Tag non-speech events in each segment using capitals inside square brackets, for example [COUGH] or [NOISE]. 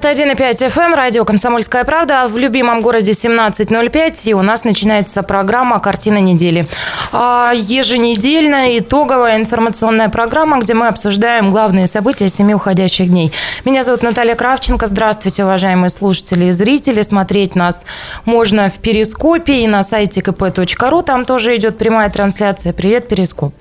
91,5 FM, радио «Комсомольская правда». В любимом городе 17.05. И у нас начинается программа «Картина недели». А, еженедельная итоговая информационная программа, где мы обсуждаем главные события семи уходящих дней. Меня зовут Наталья Кравченко. Здравствуйте, уважаемые слушатели и зрители. Смотреть нас можно в Перископе и на сайте kp.ru. Там тоже идет прямая трансляция. Привет, Перископ.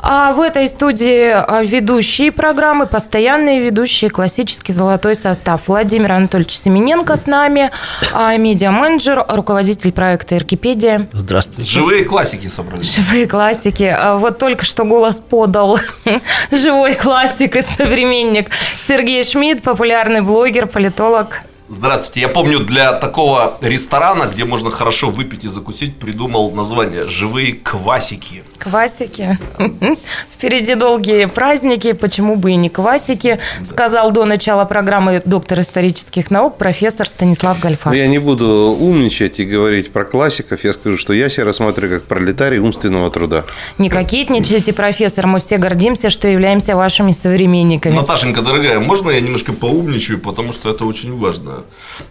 А в этой студии а, ведущие программы, постоянные ведущие, классический золотой состав. Владимир Анатольевич Семененко с нами, а, медиа-менеджер, руководитель проекта «Эркипедия». Здравствуйте. Живые классики собрались. Живые классики. А, вот только что голос подал [LAUGHS] живой классик и современник Сергей Шмидт, популярный блогер, политолог. Здравствуйте. Я помню, для такого ресторана, где можно хорошо выпить и закусить, придумал название «Живые квасики». Квасики. [LAUGHS] Впереди долгие праздники, почему бы и не квасики, сказал до начала программы доктор исторических наук профессор Станислав Гальфар. Я не буду умничать и говорить про классиков, я скажу, что я себя рассматриваю как пролетарий умственного труда. Не кокетничайте, профессор, мы все гордимся, что являемся вашими современниками. Наташенька, дорогая, можно я немножко поумничаю, потому что это очень важно.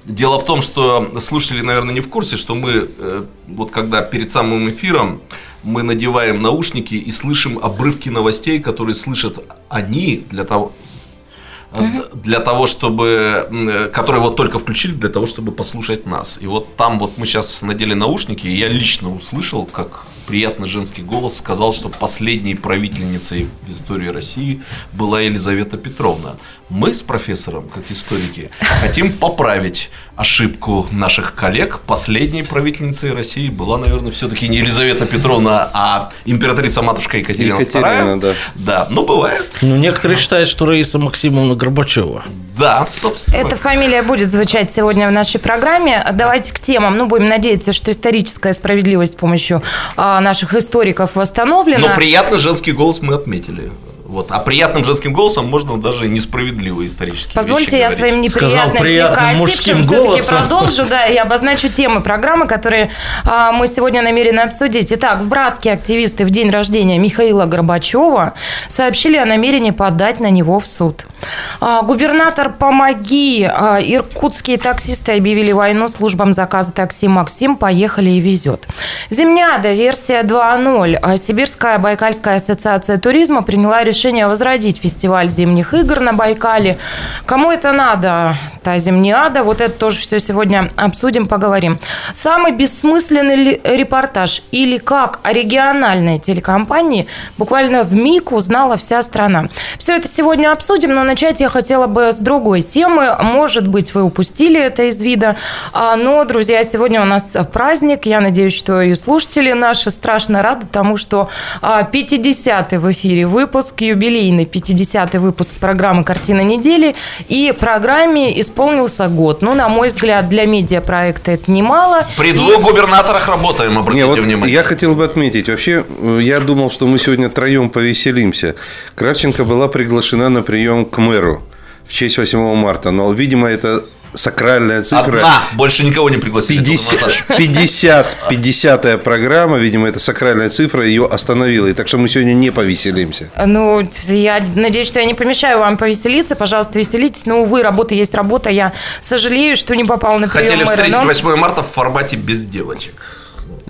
Дело в том, что слушатели, наверное, не в курсе, что мы, э, вот когда перед самым эфиром, мы надеваем наушники и слышим обрывки новостей, которые слышат они для того, для того, чтобы, которые вот только включили для того, чтобы послушать нас. И вот там вот мы сейчас надели наушники, и я лично услышал, как приятный женский голос сказал, что последней правительницей в истории России была Елизавета Петровна. Мы с профессором, как историки, хотим поправить ошибку наших коллег. Последней правительницей России была, наверное, все-таки не Елизавета Петровна, а императрица матушка Екатерина, Екатерина II. Да. да, но бывает. Ну, некоторые считают, что Раиса Максимовна Горбачева. Да, собственно. Эта фамилия будет звучать сегодня в нашей программе. Давайте к темам. Ну, будем надеяться, что историческая справедливость с помощью а, наших историков восстановлена. Но приятный женский голос мы отметили. Вот. А приятным женским голосом можно даже несправедливые исторические Позвольте вещи я говорить. своим неприятным, приятным мужским все-таки продолжу, да, и обозначу темы программы, которые а, мы сегодня намерены обсудить. Итак, в Братске активисты в день рождения Михаила Горбачева сообщили о намерении подать на него в суд. А, губернатор «Помоги!» а, Иркутские таксисты объявили войну службам заказа такси «Максим». Поехали и везет. Земняда, версия 2.0. А, Сибирская Байкальская ассоциация туризма приняла решение решение возродить фестиваль зимних игр на Байкале. Кому это надо? Та зимниада. Вот это тоже все сегодня обсудим, поговорим. Самый бессмысленный репортаж или как о региональной телекомпании буквально в миг узнала вся страна. Все это сегодня обсудим, но начать я хотела бы с другой темы. Может быть, вы упустили это из вида, а, но, друзья, сегодня у нас праздник. Я надеюсь, что и слушатели наши страшно рады тому, что 50-й а, в эфире выпуск юбилейный 50-й выпуск программы «Картина недели», и программе исполнился год. Ну, на мой взгляд, для медиапроекта это немало. При двух и... губернаторах работаем, обратите Не, вот внимание. Я хотел бы отметить, вообще, я думал, что мы сегодня троем повеселимся. Кравченко была приглашена на прием к мэру в честь 8 марта, но, видимо, это сакральная цифра. Одна, больше никого не пригласили. 50, 50, 50 программа, видимо, это сакральная цифра, ее остановила. И так что мы сегодня не повеселимся. Ну, я надеюсь, что я не помешаю вам повеселиться. Пожалуйста, веселитесь. Но, увы, работа есть работа. Я сожалею, что не попал на прием Хотели мэра, встретить но... 8 марта в формате без девочек.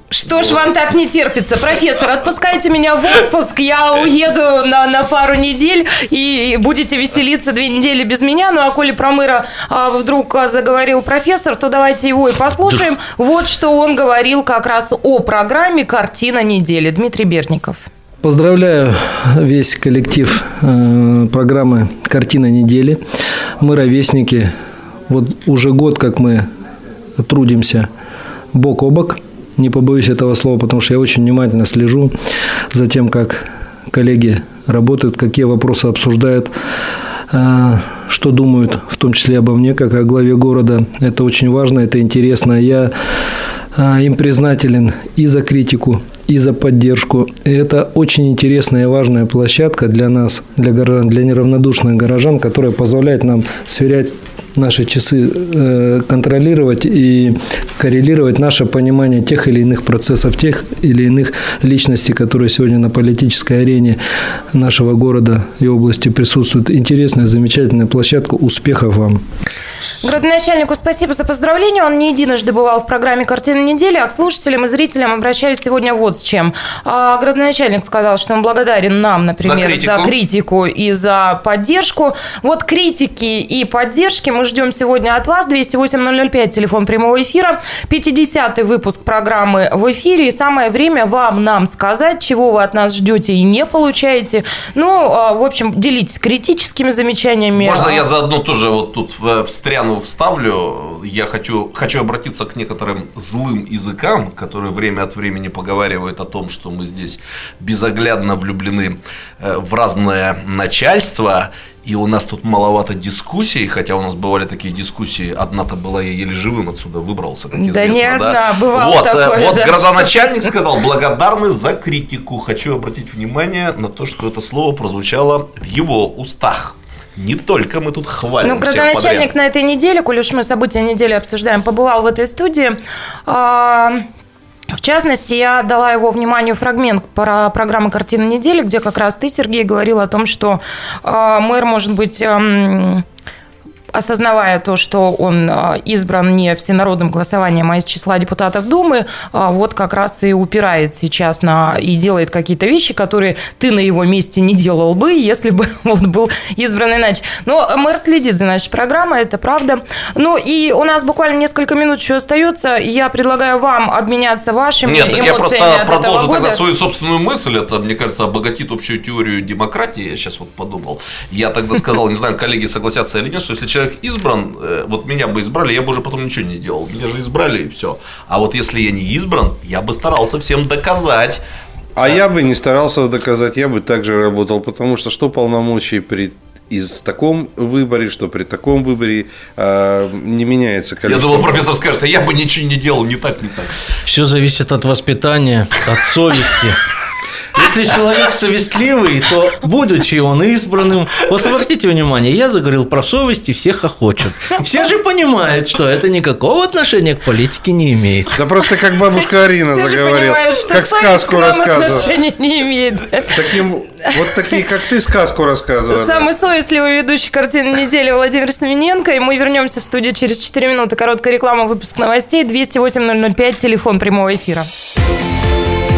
Что ж вам так не терпится, профессор? Отпускайте меня в отпуск, я уеду на, на пару недель и будете веселиться две недели без меня. Ну а коли про мэра а, вдруг заговорил профессор, то давайте его и послушаем. Вот что он говорил как раз о программе «Картина недели». Дмитрий Берников. Поздравляю весь коллектив э, программы «Картина недели». Мы ровесники. Вот уже год, как мы трудимся бок о бок – не побоюсь этого слова, потому что я очень внимательно слежу за тем, как коллеги работают, какие вопросы обсуждают, а, что думают, в том числе обо мне, как о главе города. Это очень важно, это интересно. Я а, им признателен и за критику, и за поддержку. И это очень интересная и важная площадка для нас, для, для неравнодушных горожан, которая позволяет нам сверять наши часы э, контролировать и коррелировать наше понимание тех или иных процессов, тех или иных личностей, которые сегодня на политической арене нашего города и области присутствуют. Интересная, замечательная площадка. Успехов вам! Градоначальнику спасибо за поздравление. Он не единожды бывал в программе «Картина недели», а к слушателям и зрителям обращаюсь сегодня вот с чем. А, градоначальник сказал, что он благодарен нам, например, за критику. за критику и за поддержку. Вот критики и поддержки мы ждем сегодня от вас. 208-005, телефон прямого эфира. 50-й выпуск программы в эфире. И самое время вам, нам сказать, чего вы от нас ждете и не получаете. Ну, а, в общем, делитесь критическими замечаниями. Можно я заодно тоже вот тут встряну, вставлю? Я хочу, хочу обратиться к некоторым злым языкам, которые время от времени поговаривают о том, что мы здесь безоглядно влюблены э, в разное начальство, и у нас тут маловато дискуссий, хотя у нас бывали такие дискуссии. Одна-то была, я еле живым отсюда выбрался, как известно. Да нет, да, да бывало вот, э, такое. Вот да. градоначальник сказал, благодарны за критику. Хочу обратить внимание на то, что это слово прозвучало в его устах. Не только мы тут хвалим. Ну, градоначальник на этой неделе, коль уж мы события недели обсуждаем, побывал в этой студии. В частности, я дала его вниманию фрагмент про программы «Картина недели», где как раз ты, Сергей, говорил о том, что э, мэр может быть... Осознавая то, что он а, избран не всенародным голосованием, а из числа депутатов Думы, а, вот как раз и упирает сейчас на и делает какие-то вещи, которые ты на его месте не делал бы, если бы [LAUGHS] он был избран иначе. Но мэр следит за нашей программой, это правда. Ну и у нас буквально несколько минут еще остается. Я предлагаю вам обменяться вашими Нет, эмоциями я просто продолжу тогда свою собственную мысль. Это, мне кажется, обогатит общую теорию демократии. Я сейчас вот подумал. Я тогда сказал, не знаю, коллеги согласятся или нет, что если человек избран, э, вот меня бы избрали, я бы уже потом ничего не делал. Меня же избрали и все. А вот если я не избран, я бы старался всем доказать. А я бы не старался доказать, я бы также работал, потому что что полномочий при из таком выборе, что при таком выборе э, не меняется количество. Я думал, профессор скажет, а я бы ничего не делал, не так, не так. Все зависит от воспитания, от совести. [LAUGHS] Если человек совестливый, то, будучи он избранным, вот обратите внимание, я заговорил про совесть, и всех охочет. Все же понимают, что это никакого отношения к политике не имеет. Да просто как бабушка Арина заговорила, как сказку рассказывала. отношения не имеет. Таким, вот такие, как ты, сказку рассказывали. Самый совестливый ведущий картины недели Владимир Стамененко. И мы вернемся в студию через 4 минуты. Короткая реклама, выпуск новостей. 208 005, телефон прямого эфира.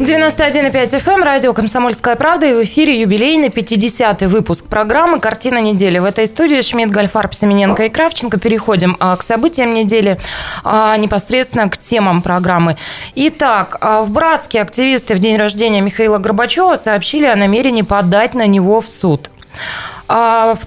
91,5 FM, эм, радио «Комсомольская правда» и в эфире юбилейный 50-й выпуск программы «Картина недели». В этой студии Шмидт, Гольфарб, Семененко и Кравченко. Переходим а, к событиям недели, а, непосредственно к темам программы. Итак, а, в Братске активисты в день рождения Михаила Горбачева сообщили о намерении подать на него в суд. 2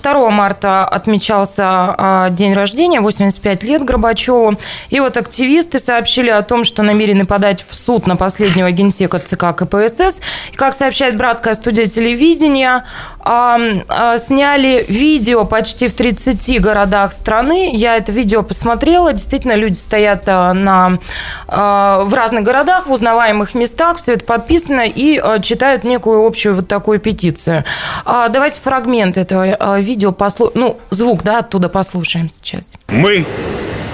а, марта отмечался а, день рождения, 85 лет Горбачеву. И вот активисты сообщили о том, что намерены подать в суд на последнего генсека ЦК КПСС. И, как сообщает братская студия телевидения, сняли видео почти в 30 городах страны. Я это видео посмотрела. Действительно, люди стоят на, в разных городах, в узнаваемых местах. Все это подписано и читают некую общую вот такую петицию. Давайте фрагмент этого видео послу... ну, звук, да, оттуда послушаем сейчас. Мы,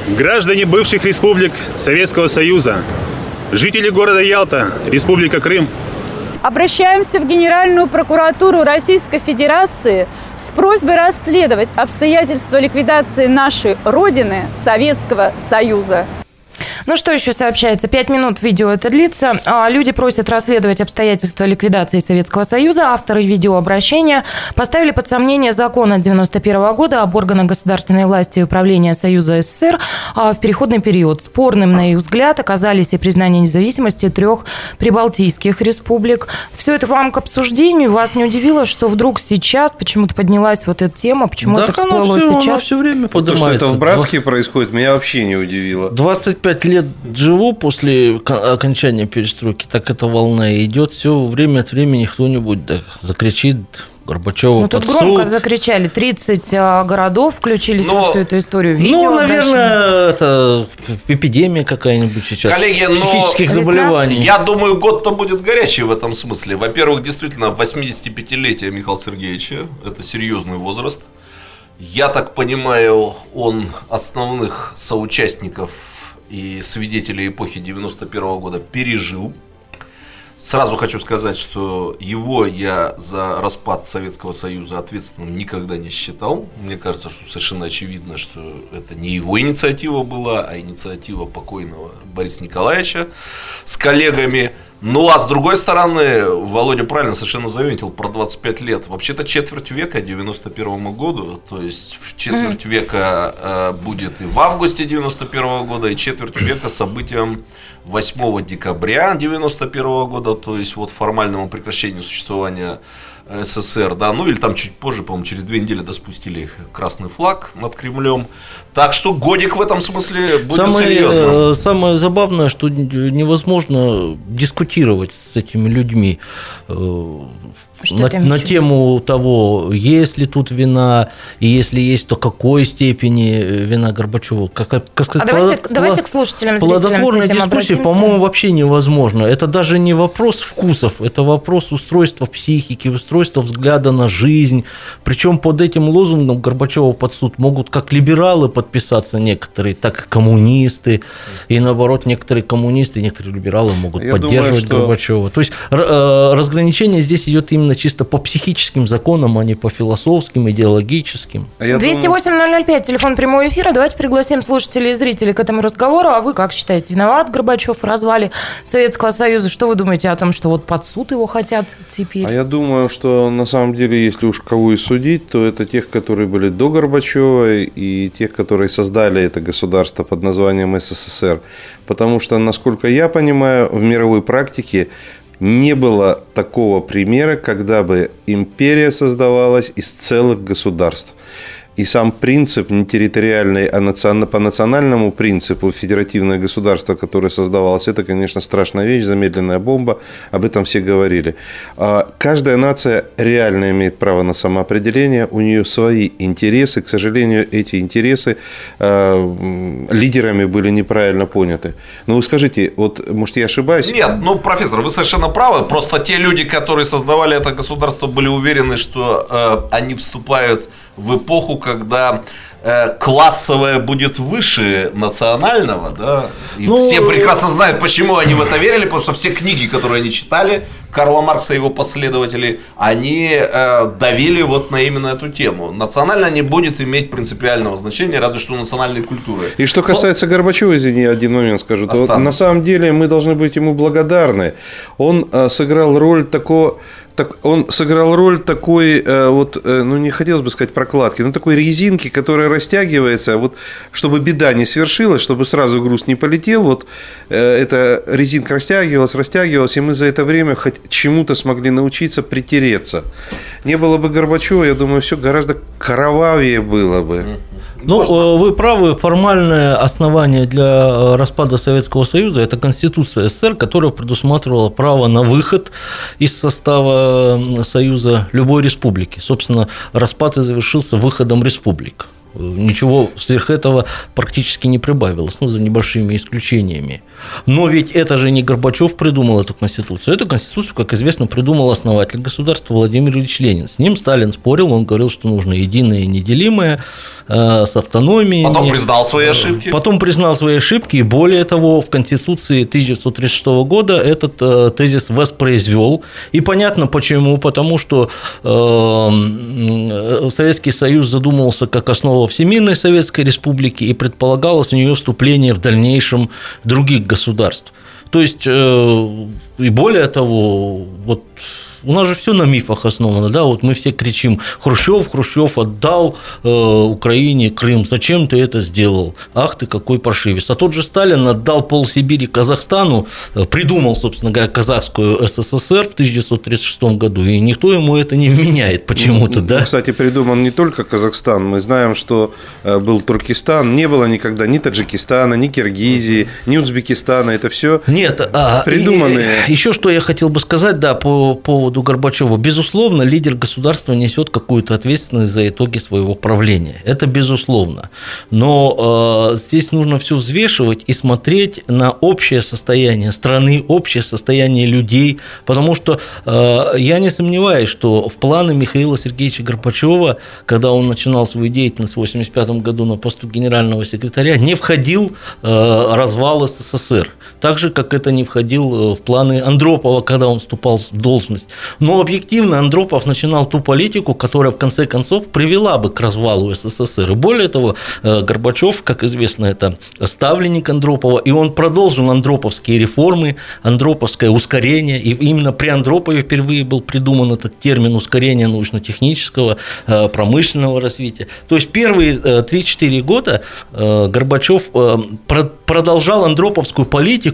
граждане бывших республик Советского Союза, жители города Ялта, Республика Крым, обращаемся в Генеральную прокуратуру Российской Федерации с просьбой расследовать обстоятельства ликвидации нашей Родины, Советского Союза. Ну что еще сообщается? Пять минут видео это длится. А, люди просят расследовать обстоятельства ликвидации Советского Союза. Авторы видеообращения поставили под сомнение закон от 91 года об органах государственной власти и управления Союза СССР а, в переходный период. Спорным, на их взгляд, оказались и признание независимости трех прибалтийских республик. Все это вам к обсуждению. Вас не удивило, что вдруг сейчас почему-то поднялась вот эта тема, почему да, это всплыло все, сейчас? Она все время поднимается. То, что это в Братске происходит, меня вообще не удивило. 25 лет живу после окончания перестройки, так эта волна идет. Все время от времени кто-нибудь да, закричит Горбачева Ну, тут под громко суд. закричали. 30 а, городов включились Но- во всю эту историю. Видео Ну, обращение. наверное, это эпидемия какая-нибудь сейчас. Коллеги, но психических Весна? заболеваний. Я думаю, год-то будет горячий в этом смысле. Во-первых, действительно, 85-летие Михаила Сергеевича – это серьезный возраст. Я так понимаю, он основных соучастников и свидетелей эпохи 91 года пережил. Сразу хочу сказать, что его я за распад Советского Союза ответственным никогда не считал. Мне кажется, что совершенно очевидно, что это не его инициатива была, а инициатива покойного Бориса Николаевича с коллегами. Ну а с другой стороны, Володя правильно совершенно заметил про 25 лет. Вообще-то четверть века 91 году, то есть четверть века э, будет и в августе 91 года, и четверть века событиям 8 декабря 91 года, то есть вот формальному прекращению существования СССР, да, ну или там чуть позже, по-моему, через две недели да, спустили красный флаг над Кремлем. Так что годик в этом смысле будет Самое, серьезным. э, самое забавное, что невозможно дискутировать с этими людьми э, Что на, на тему того, есть ли тут вина, и если есть, то какой степени э, вина Горбачева. Как, как А сказать, давайте, плод- давайте к слушателям, дискуссии, обратимся. по-моему, вообще невозможно. Это даже не вопрос вкусов, это вопрос устройства психики, устройства взгляда на жизнь. Причем под этим лозунгом Горбачева под суд могут как либералы подписаться некоторые, так и коммунисты. И наоборот, некоторые коммунисты, некоторые либералы могут Я поддерживать думаю, что- Горбачева. То есть э, разграничение здесь идет именно чисто по психическим законам, а не по философским, идеологическим. А я думаю- 208-005, телефон прямого эфира. Давайте пригласим слушателей и зрителей к этому разговору. А вы как считаете, виноват Горбачев в развале Советского Союза? Что вы думаете о том, что вот под суд его хотят теперь? А я думаю, что на самом деле, если уж кого и судить, то это тех, которые были до Горбачева и тех, которые создали это государство под названием СССР. Потому что, насколько я понимаю, в мировой практике не было такого примера, когда бы империя создавалась из целых государств. И сам принцип не территориальный, а национ- по национальному принципу федеративное государство, которое создавалось, это, конечно, страшная вещь, замедленная бомба, об этом все говорили. А Каждая нация реально имеет право на самоопределение, у нее свои интересы, к сожалению, эти интересы м, лидерами были неправильно поняты. Но вы скажите, вот, может, я ошибаюсь? Нет, ну, профессор, вы совершенно правы. Просто те люди, которые создавали это государство, были уверены, что э, они вступают эпоху, когда э, классовое будет выше национального, да. И Ну, все прекрасно знают, почему они в это верили, потому что все книги, которые они читали, Карла Маркса и его последователи, они э, давили вот на именно эту тему. Национально не будет иметь принципиального значения, разве что национальной культуры. И что касается Горбачева, извини, один момент скажу. То вот на самом деле мы должны быть ему благодарны. Он э, сыграл роль такого так, он сыграл роль такой, э, вот, э, ну не хотелось бы сказать прокладки, но такой резинки, которая растягивается, вот, чтобы беда не свершилась, чтобы сразу груз не полетел, вот э, эта резинка растягивалась, растягивалась, и мы за это время хоть чему-то смогли научиться притереться. Не было бы Горбачева, я думаю, все гораздо кровавее было бы. Ну, э, вы правы, формальное основание для э, распада Советского Союза – это Конституция СССР, которая предусматривала право на выход из состава Союза любой республики. Собственно, распад и завершился выходом республик. Э, Ничего сверх этого практически не прибавилось, ну, за небольшими исключениями. Но ведь это же не Горбачев придумал эту конституцию. Эту конституцию, как известно, придумал основатель государства Владимир Ильич Ленин. С ним Сталин спорил, он говорил, что нужно единое и неделимое, э, с автономией. Потом признал свои ошибки. Потом признал свои ошибки, и более того, в Конституции 1936 года этот э, тезис воспроизвел. И понятно почему, потому что э, Советский Союз задумывался как основа Всемирной Советской Республики, и предполагалось в нее вступление в дальнейшем других государств. То есть, э, и более того, вот у нас же все на мифах основано, да, вот мы все кричим, Хрущев, Хрущев отдал э, Украине Крым, зачем ты это сделал? Ах ты какой паршивец. А тот же Сталин отдал пол Сибири Казахстану, э, придумал, собственно говоря, казахскую СССР в 1936 году, и никто ему это не вменяет почему-то, Ну, да. Кстати, придуман не только Казахстан. Мы знаем, что э, был Туркестан. Не было никогда ни Таджикистана, ни Киргизии, ни Узбекистана. Это все Нет, а, Придуманные. и- Еще что я хотел бы сказать, да, по поводу поводу Горбачева. Безусловно, лидер государства несет какую-то ответственность за итоги своего правления. Это безусловно. Но э, здесь нужно все взвешивать и смотреть на общее состояние страны, общее состояние людей. Потому что э, я не сомневаюсь, что в планы Михаила Сергеевича Горбачева, когда он начинал свою деятельность в 1985 году на посту генерального секретаря, не входил э, развал СССР. Так же, как это не входил э, в планы Андропова, когда он вступал в должность. Но объективно Андропов начинал ту политику, которая в конце концов привела бы к развалу СССР. И более того, э, Горбачев, как известно, это ставленник Андропова, и он продолжил андроповские реформы, андроповское ускорение. И именно при Андропове впервые был придуман этот термин ускорения научно-технического, э, промышленного развития. То есть первые 3-4 года Горбачев продолжал андроповскую политику,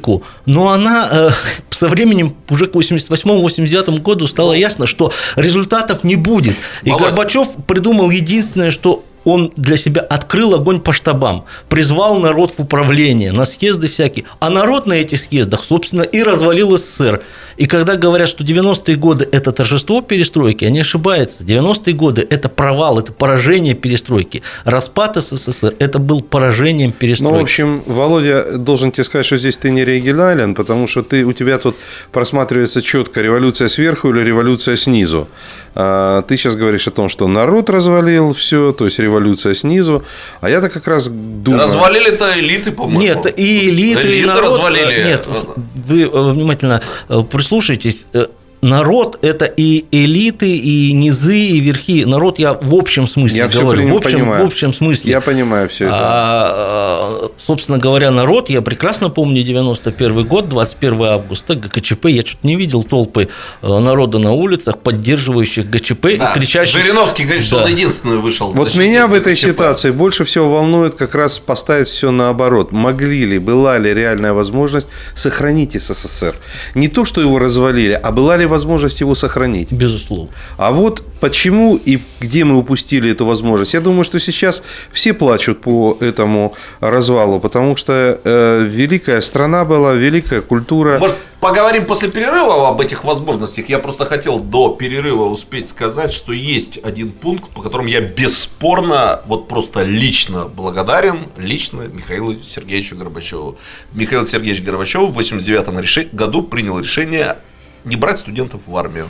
но она э, [LAUGHS] со временем уже к 88-89 году стало ясно, что результатов не будет. И Володь. Горбачев придумал единственное, что он для себя открыл огонь по штабам, призвал народ в управление, на съезды всякие. А народ на этих съездах, собственно, и развалил СССР. И когда говорят, что 90-е годы – это торжество перестройки, они ошибаются. 90-е годы – это провал, это поражение перестройки. Распад СССР – это был поражением перестройки. Ну, в общем, Володя, должен тебе сказать, что здесь ты не оригинален, потому что ты, у тебя тут просматривается четко революция сверху или революция снизу. А ты сейчас говоришь о том, что народ развалил все, то есть революция снизу. А я-то как раз думаю... Развалили-то элиты, по-моему. Нет, и элиты, элиты и народ... развалили. Нет, вы э, внимательно э, прислушайтесь э, народ – это и элиты, и низы, и верхи. Народ я в общем смысле я говорю. Все в, общем, понимаю. в общем смысле. Я понимаю все это. А, собственно говоря, народ, я прекрасно помню 91 год, 21 августа, ГКЧП. Я что-то не видел толпы э, народа на улицах, поддерживающих ГЧП да. и кричащих. Жириновский говорит, да. что он единственный вышел. Вот меня в этой ГЧП. ситуации больше всего волнует как раз поставить все наоборот. Могли ли, была ли реальная возможность сохранить СССР? Не то, что его развалили, а была ли возможность его сохранить. Безусловно. А вот почему и где мы упустили эту возможность? Я думаю, что сейчас все плачут по этому развалу, потому что э, великая страна была, великая культура. Может, поговорим после перерыва об этих возможностях? Я просто хотел до перерыва успеть сказать, что есть один пункт, по которому я бесспорно, вот просто лично благодарен, лично Михаилу Сергеевичу Горбачеву. Михаил Сергеевич Горбачев в 89 году принял решение не брать студентов в армию.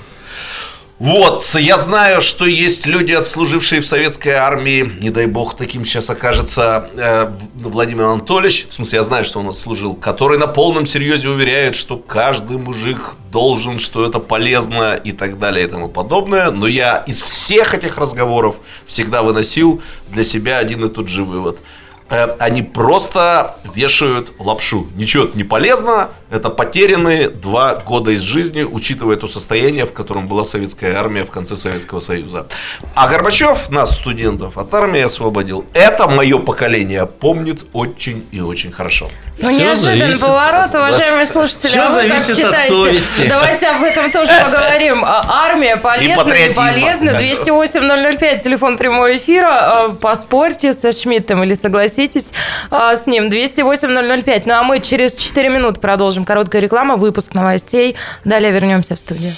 Вот, я знаю, что есть люди, отслужившие в советской армии, не дай бог таким сейчас окажется э, Владимир Анатольевич, в смысле я знаю, что он отслужил, который на полном серьезе уверяет, что каждый мужик должен, что это полезно и так далее и тому подобное, но я из всех этих разговоров всегда выносил для себя один и тот же вывод – они просто вешают лапшу. Ничего не полезно, это потерянные два года из жизни, учитывая то состояние, в котором была советская армия в конце Советского Союза. А Горбачев нас, студентов, от армии освободил. Это мое поколение помнит очень и очень хорошо. Ну, неожиданный поворот, уважаемые слушатели. Все а зависит от совести. Давайте об этом тоже [LAUGHS] поговорим. А, армия полезна, не полезна. 208-005, телефон прямого эфира. А, поспорьте со Шмидтом или согласитесь с ним. 208-005. Ну, а мы через 4 минуты продолжим. Короткая реклама, выпуск новостей. Далее вернемся в студию.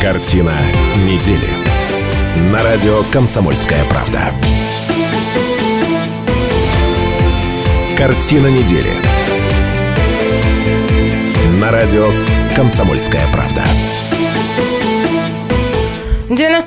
Картина недели. На радио «Комсомольская правда». Картина недели. На радио «Комсомольская правда».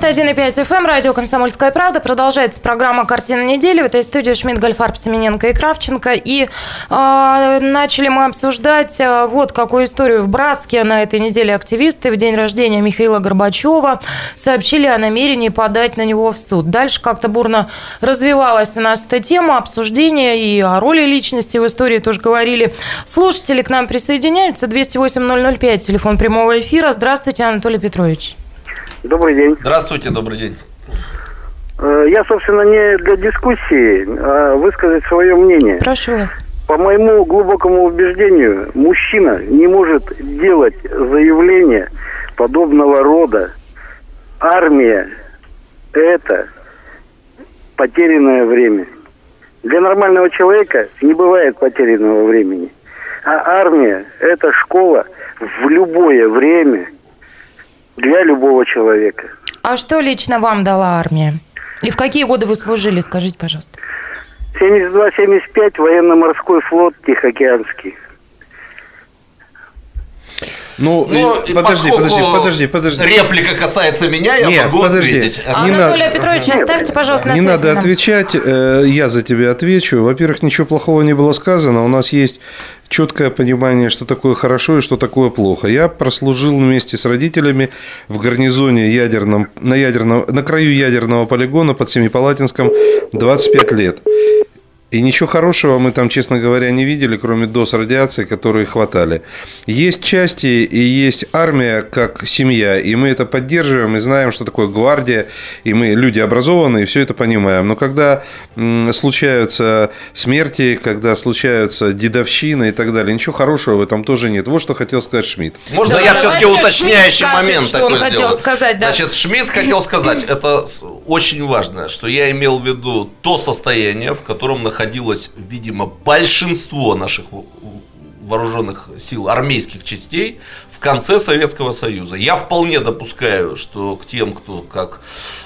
91,5 FM, эм, радио «Комсомольская правда». Продолжается программа «Картина недели». В этой студии Шмидт, Гольфарб, Семененко и Кравченко. И э, начали мы обсуждать э, вот какую историю в Братске. На этой неделе активисты в день рождения Михаила Горбачева сообщили о намерении подать на него в суд. Дальше как-то бурно развивалась у нас эта тема обсуждения и о роли личности в истории тоже говорили. Слушатели к нам присоединяются. 208-005, телефон прямого эфира. Здравствуйте, Анатолий Петрович. Добрый день. Здравствуйте, добрый день. Э, я, собственно, не для дискуссии, а высказать свое мнение. Прошу вас. По моему глубокому убеждению, мужчина не может делать заявление подобного рода. Армия – это потерянное время. Для нормального человека не бывает потерянного времени. А армия – это школа в любое время – для любого человека. А что лично вам дала армия? И в какие годы вы служили, скажите, пожалуйста? 72-75 военно-морской флот Тихоокеанский. Ну, Но и- подожди, подожди, подожди, подожди. Реплика касается меня, я Нет, могу подожди. ответить. А Не Анатолия надо- Петровича оставьте, пожалуйста, на Не надо нам. отвечать, э, я за тебя отвечу. Во-первых, ничего плохого не было сказано. У нас есть четкое понимание, что такое хорошо и что такое плохо. Я прослужил вместе с родителями в гарнизоне ядерном, на, ядерном, на краю ядерного полигона под Семипалатинском 25 лет. И ничего хорошего мы там, честно говоря, не видели, кроме доз радиации, которые хватали. Есть части и есть армия как семья, и мы это поддерживаем, и знаем, что такое гвардия, и мы люди образованные, и все это понимаем. Но когда случаются смерти, когда случаются дедовщины и так далее, ничего хорошего в этом тоже нет. Вот что хотел сказать Шмидт. Можно Да, я все-таки уточняющий скажет, момент что он такой хотел сделаю? сказать, да. Значит, Шмидт хотел сказать, [CLEARS THROAT] это очень важно, что я имел в виду то состояние, в котором находилось, видимо, большинство наших вооруженных сил, армейских частей в конце Советского Союза. Я вполне допускаю, что к тем, кто, как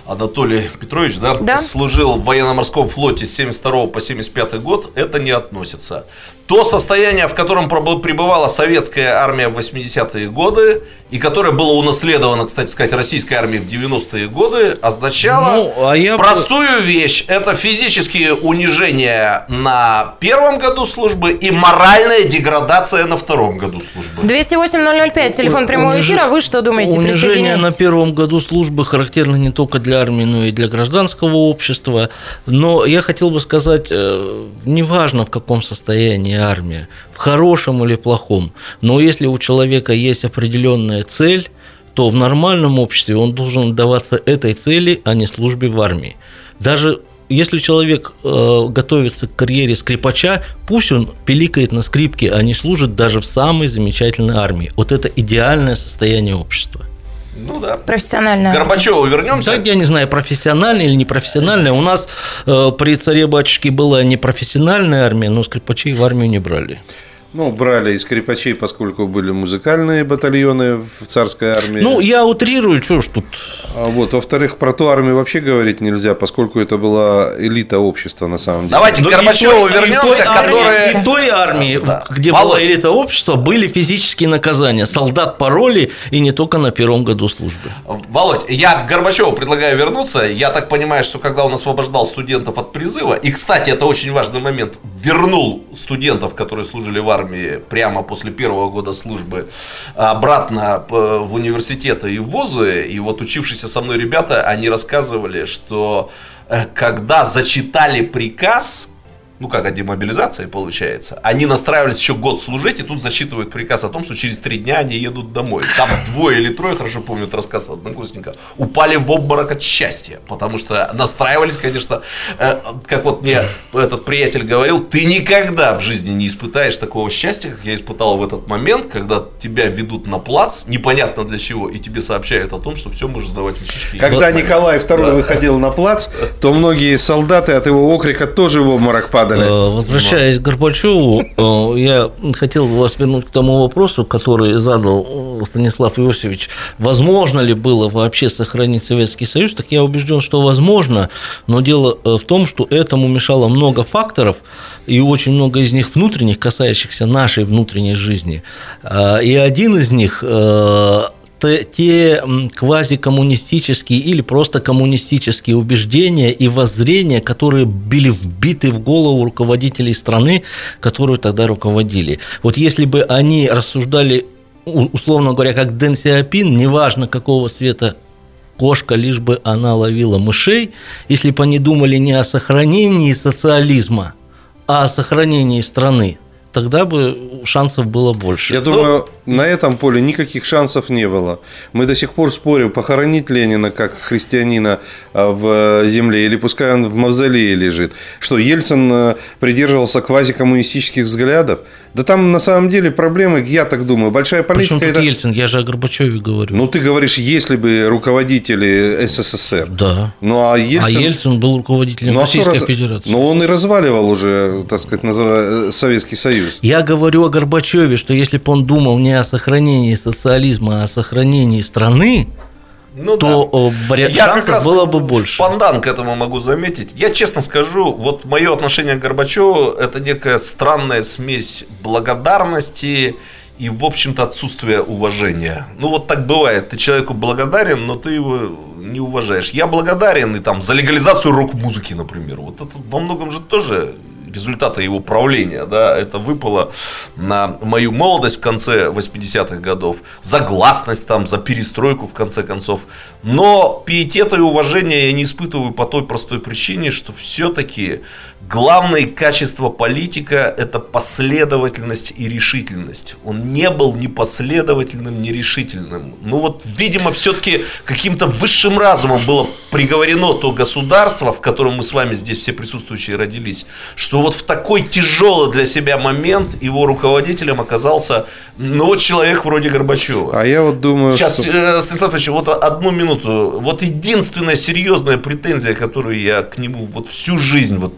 Анатолий Петрович, да, Да. служил в военно-морском флоте с 72 по 75 год, это не относится. То состояние, в котором пребывала советская армия в 80-е годы, и которое было унаследовано, кстати сказать, российской армией в 90-е годы, означало Ну, а я простую вещь. Это физические унижения на первом году службы и моральная деградация на втором году службы. 208-005, телефон прямого Унижи- эфира. Вы что думаете? Унижение на первом году службы характерно не только для армии, но и для гражданского общества. Но я хотел бы сказать, э, неважно в каком состоянии армия, в хорошем или плохом, но если у человека есть определенная цель, то в нормальном обществе он должен отдаваться этой цели, а не службе в армии. Даже если человек э, готовится к карьере скрипача, пусть он пиликает на скрипке, а не служит даже в самой замечательной армии. Вот это идеальное состояние общества. Ну да. Профессионально. Горбачеву вернемся. Так, я не знаю, профессиональная или непрофессиональная. У нас э, при царе-батюшке была непрофессиональная армия, но скрипачей в армию не брали. Ну, брали и скрипачей, поскольку были музыкальные батальоны в царской армии. Ну, я утрирую, что ж тут. А вот, во-вторых, про ту армию вообще говорить нельзя, поскольку это была элита общества на самом деле. Давайте к и в Горбачеву вернемся, которая... И в той армии, Да. где Володь. была элита общества, были физические наказания. Солдат пароли и не только на первом году службы. Володь, я к Горбачеву предлагаю вернуться. Я так понимаю, что когда он освобождал студентов от призыва, и, кстати, это очень важный момент, вернул студентов, которые служили в армии прямо после первого года службы, обратно э, в университеты и в вузы. И вот учившиеся со мной ребята, они рассказывали, что э, когда зачитали приказ, ну как о демобилизации получается, они настраивались еще год служить, и тут зачитывают приказ о том, что через три дня они едут домой. Там двое или трое, хорошо помнят рассказ однокурсника, упали в обморок от счастья, потому что настраивались, конечно, э, как вот мне этот приятель говорил, ты никогда в жизни не испытаешь такого счастья, как я испытал в этот момент, когда тебя ведут на плац, непонятно для чего, и тебе сообщают о том, что все, можешь сдавать вещички. Когда. Николай II Да. выходил на плац, то многие солдаты от его окрика тоже в обморок падали. Э, Возвращаясь к Горбачеву, э, я хотел бы вас вернуть к тому вопросу, который задал э, Станислав Иосифович. Возможно ли было вообще сохранить Советский Союз? Так я убежден, что возможно, но дело в том, что этому мешало много факторов, и очень много из них внутренних, касающихся нашей внутренней жизни. И один из них те- те квазикоммунистические или просто коммунистические убеждения и воззрения, которые были вбиты в голову руководителей страны, которую тогда руководили. Вот если бы они рассуждали, условно говоря, как Дэн Сиапин, неважно какого цвета кошка, лишь бы она ловила мышей, если бы они думали не о сохранении социализма, а о сохранении страны, тогда бы шансов было больше. Я думаю, на этом поле никаких шансов не было. Мы до сих пор спорим, похоронить Ленина как христианина а, в земле, или пускай он в мавзолее лежит. Что, Ельцин э, придерживался квазикоммунистических взглядов? Да там на самом деле проблемы, я так думаю, большая Причем политика. тут это- Ельцин? Я же о Горбачеве говорю. Ну, ты говоришь, если бы руководители СССР. да. Ну, а Ельцин... А Ельцин был руководителем Ну, а Российской раз- Федерации. Ну, он и разваливал уже, так сказать, называ- Советский Союз. Я говорю о Горбачеве, что если бы он думал не о сохранении социализма, а о сохранении страны, Ну то вари- Я как шансов раз было бы больше. Пандан к этому могу заметить. Я честно скажу, вот мое отношение к Горбачеву это некая странная смесь благодарности и, в общем-то, отсутствие уважения. Ну, вот так бывает. Ты человеку благодарен, но ты его не уважаешь. Я благодарен и там за легализацию рок-музыки, например. Вот это во многом же тоже результаты его правления, да, это выпало на мою молодость в конце 80-х годов, за гласность там, за перестройку в конце концов. Но пиетета и уважения я не испытываю по той простой причине, что все-таки главное качество политика – это последовательность и решительность. Он не был ни последовательным, ни решительным. Ну вот, видимо, все-таки каким-то высшим разумом было приговорено то государство, в котором мы с вами здесь все присутствующие родились, что вот в такой тяжелый для себя момент его руководителем оказался, ну вот человек вроде Горбачева. А я вот думаю, Сейчас, что... э, Станислав Ильич, вот одну минуту. Вот единственная серьезная претензия, которую я к нему вот всю жизнь вот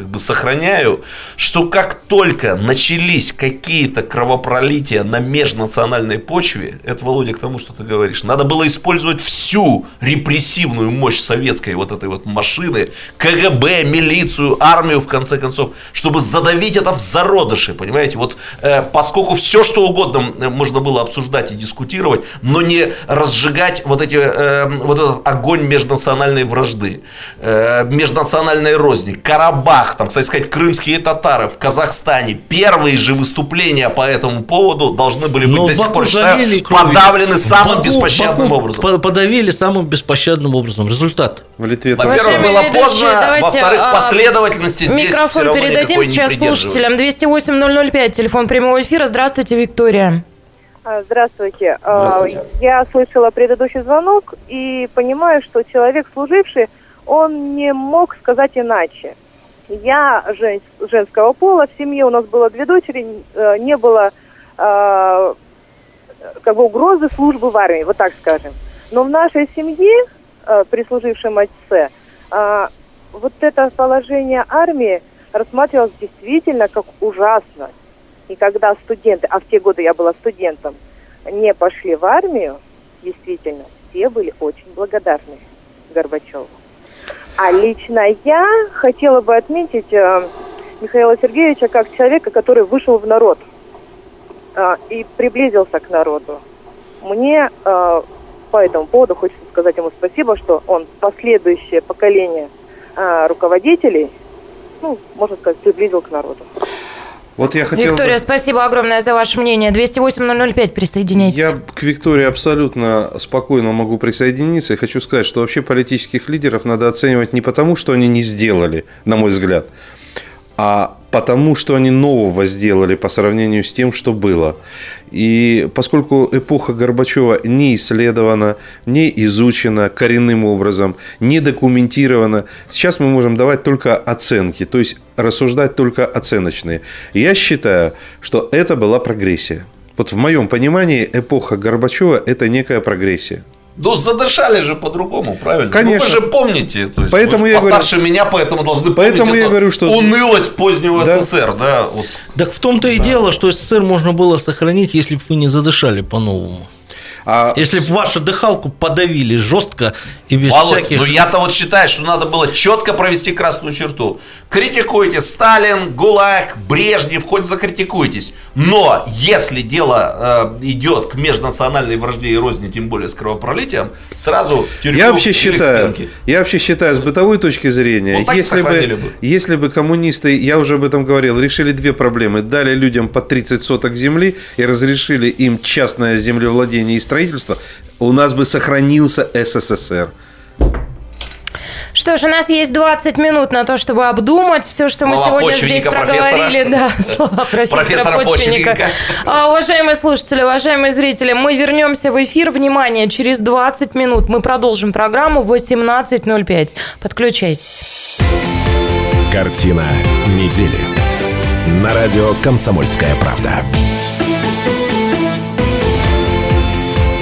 как бы сохраняю, что как только начались какие-то кровопролития на межнациональной почве, это, Володя, к тому, что ты говоришь, надо было использовать всю репрессивную мощь советской вот этой вот машины, КГБ, милицию, армию, в конце концов, чтобы задавить это в зародыши, понимаете? Вот э, поскольку все, что угодно э, можно было обсуждать и дискутировать, но не разжигать вот, эти, э, вот этот огонь межнациональной вражды, э, межнациональной розни, Карабах, там, кстати сказать, крымские татары в Казахстане, первые же выступления по этому поводу должны были быть Но до сих пор, считаю, подавлены самым Баку- беспощадным Баку образом. по- Подавили самым беспощадным образом. Результат. В Литве Во-первых, было поздно, во-вторых, а, последовательности здесь Микрофон все передадим сейчас слушателям. 208-005, телефон прямого эфира. Здравствуйте, Виктория. А, Здравствуйте. А, Я слышала предыдущий звонок и понимаю, что человек, служивший, он не мог сказать иначе. Я жен- женского пола, в семье у нас было две дочери, э, не было э, как бы угрозы службы в армии, вот так скажем. Но в нашей семье, э, при служившем отце, э, вот это положение армии рассматривалось действительно как ужасно. И когда студенты, а в те годы я была студентом, не пошли в армию, действительно, все были очень благодарны Горбачеву. А лично я хотела бы отметить э, Михаила Сергеевича как человека, который вышел в народ э, и приблизился к народу. Мне э, по этому поводу хочется сказать ему спасибо, что он последующее поколение руководителей, ну, можно сказать, приблизил к народу. Вот я хотел... бы- Виктория, спасибо огромное за ваше мнение. 208-005, присоединяйтесь. Я к Виктории абсолютно спокойно могу присоединиться и хочу сказать, что вообще политических лидеров надо оценивать не потому, что они не сделали, на мой взгляд, а потому, что они нового сделали по сравнению с тем, что было. И поскольку эпоха Горбачева не исследована, не изучена коренным образом, не документирована, сейчас мы можем давать только оценки, то есть рассуждать только оценочные. Я считаю, что это была прогрессия. Вот в моем понимании эпоха Горбачева – это некая прогрессия. Ну, задышали же по-другому, правильно? Конечно. Ну, вы же помните. То есть, Поэтому вы же я говорю- постарше меня, поэтому должны Поэтому помнить я говорю, что- унылость позднего Да. СССР. Да, вот. Так в том-то и дело, что СССР можно было сохранить, если бы вы не задышали по-новому. А Если бы вашу дыхалку подавили жестко и без Володь, всяких... ну я-то вот считаю, что надо было четко провести красную черту. Критикуйте Сталин, ГУЛАГ, Брежнев, хоть закритикуйтесь. Но если дело э, идет к межнациональной вражде и розни, тем более с кровопролитием, сразу тюрьму Я вообще считаю, я вообще считаю, с бытовой точки зрения, Вот если бы, бы. если бы коммунисты, я уже об этом говорил, решили две проблемы. Дали людям по 30 соток земли и разрешили им частное землевладение и строительство, у нас бы сохранился СССР. Что ж, у нас есть 20 минут на то, чтобы обдумать все, что мы Слова сегодня здесь проговорили. Да, [LAUGHS] слова профессора, Профессора Почвенника. Почвенника. А, уважаемые слушатели, уважаемые зрители, мы вернемся в эфир. Внимание, через 20 минут мы продолжим программу в 18.05. Подключайтесь. Картина недели. На радио «Комсомольская правда».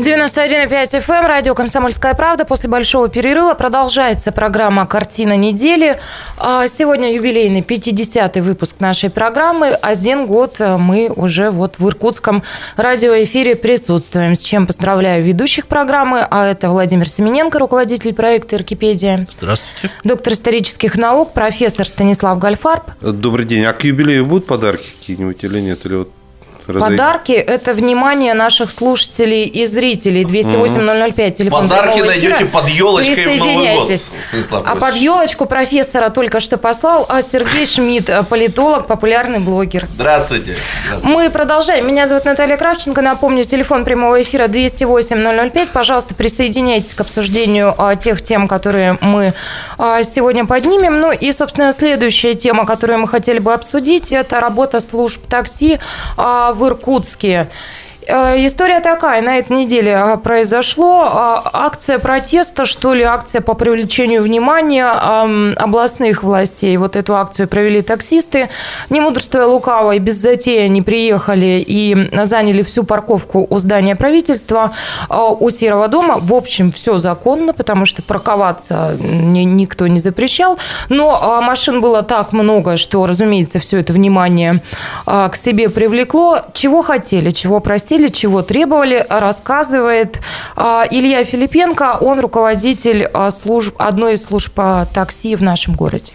91,5 FM, эм, радио «Комсомольская правда». После большого перерыва продолжается программа «Картина недели». А, сегодня юбилейный 50-й выпуск нашей программы. Один год э, мы уже вот в иркутском радиоэфире присутствуем, с чем поздравляю ведущих программы. А это Владимир Семененко, руководитель проекта «Иркипедия». Здравствуйте. Доктор исторических наук, профессор Станислав Гальфарб. Добрый день. А к юбилею будут подарки какие-нибудь или нет? Или вот Подарки – это внимание наших слушателей и зрителей. 208-005, телефон Подарки найдете под елочкой в Новый год, Станислав А под елочку профессора только что послал а Сергей Шмидт, политолог, популярный блогер. Здравствуйте. Здравствуйте. Мы продолжаем. Меня зовут Наталья Кравченко. Напомню, телефон прямого эфира 208-005. Пожалуйста, присоединяйтесь к обсуждению а, тех тем, которые мы а, сегодня поднимем. Ну и, собственно, следующая тема, которую мы хотели бы обсудить, это работа служб такси в в Иркутске. Э, история такая, на этой неделе э, произошло э, акция протеста, что ли, акция по привлечению внимания областных властей. Вот эту акцию провели таксисты. Не мудрствуя лукаво и без затеи они приехали и заняли всю парковку у здания правительства, у Серого дома. В общем, все законно, потому что парковаться никто не запрещал. Но машин было так много, что, разумеется, все это внимание к себе привлекло. Чего хотели, чего просили, просили, чего требовали, рассказывает а, Илья Филипенко. Он руководитель а, служб, одной из служб такси в нашем городе.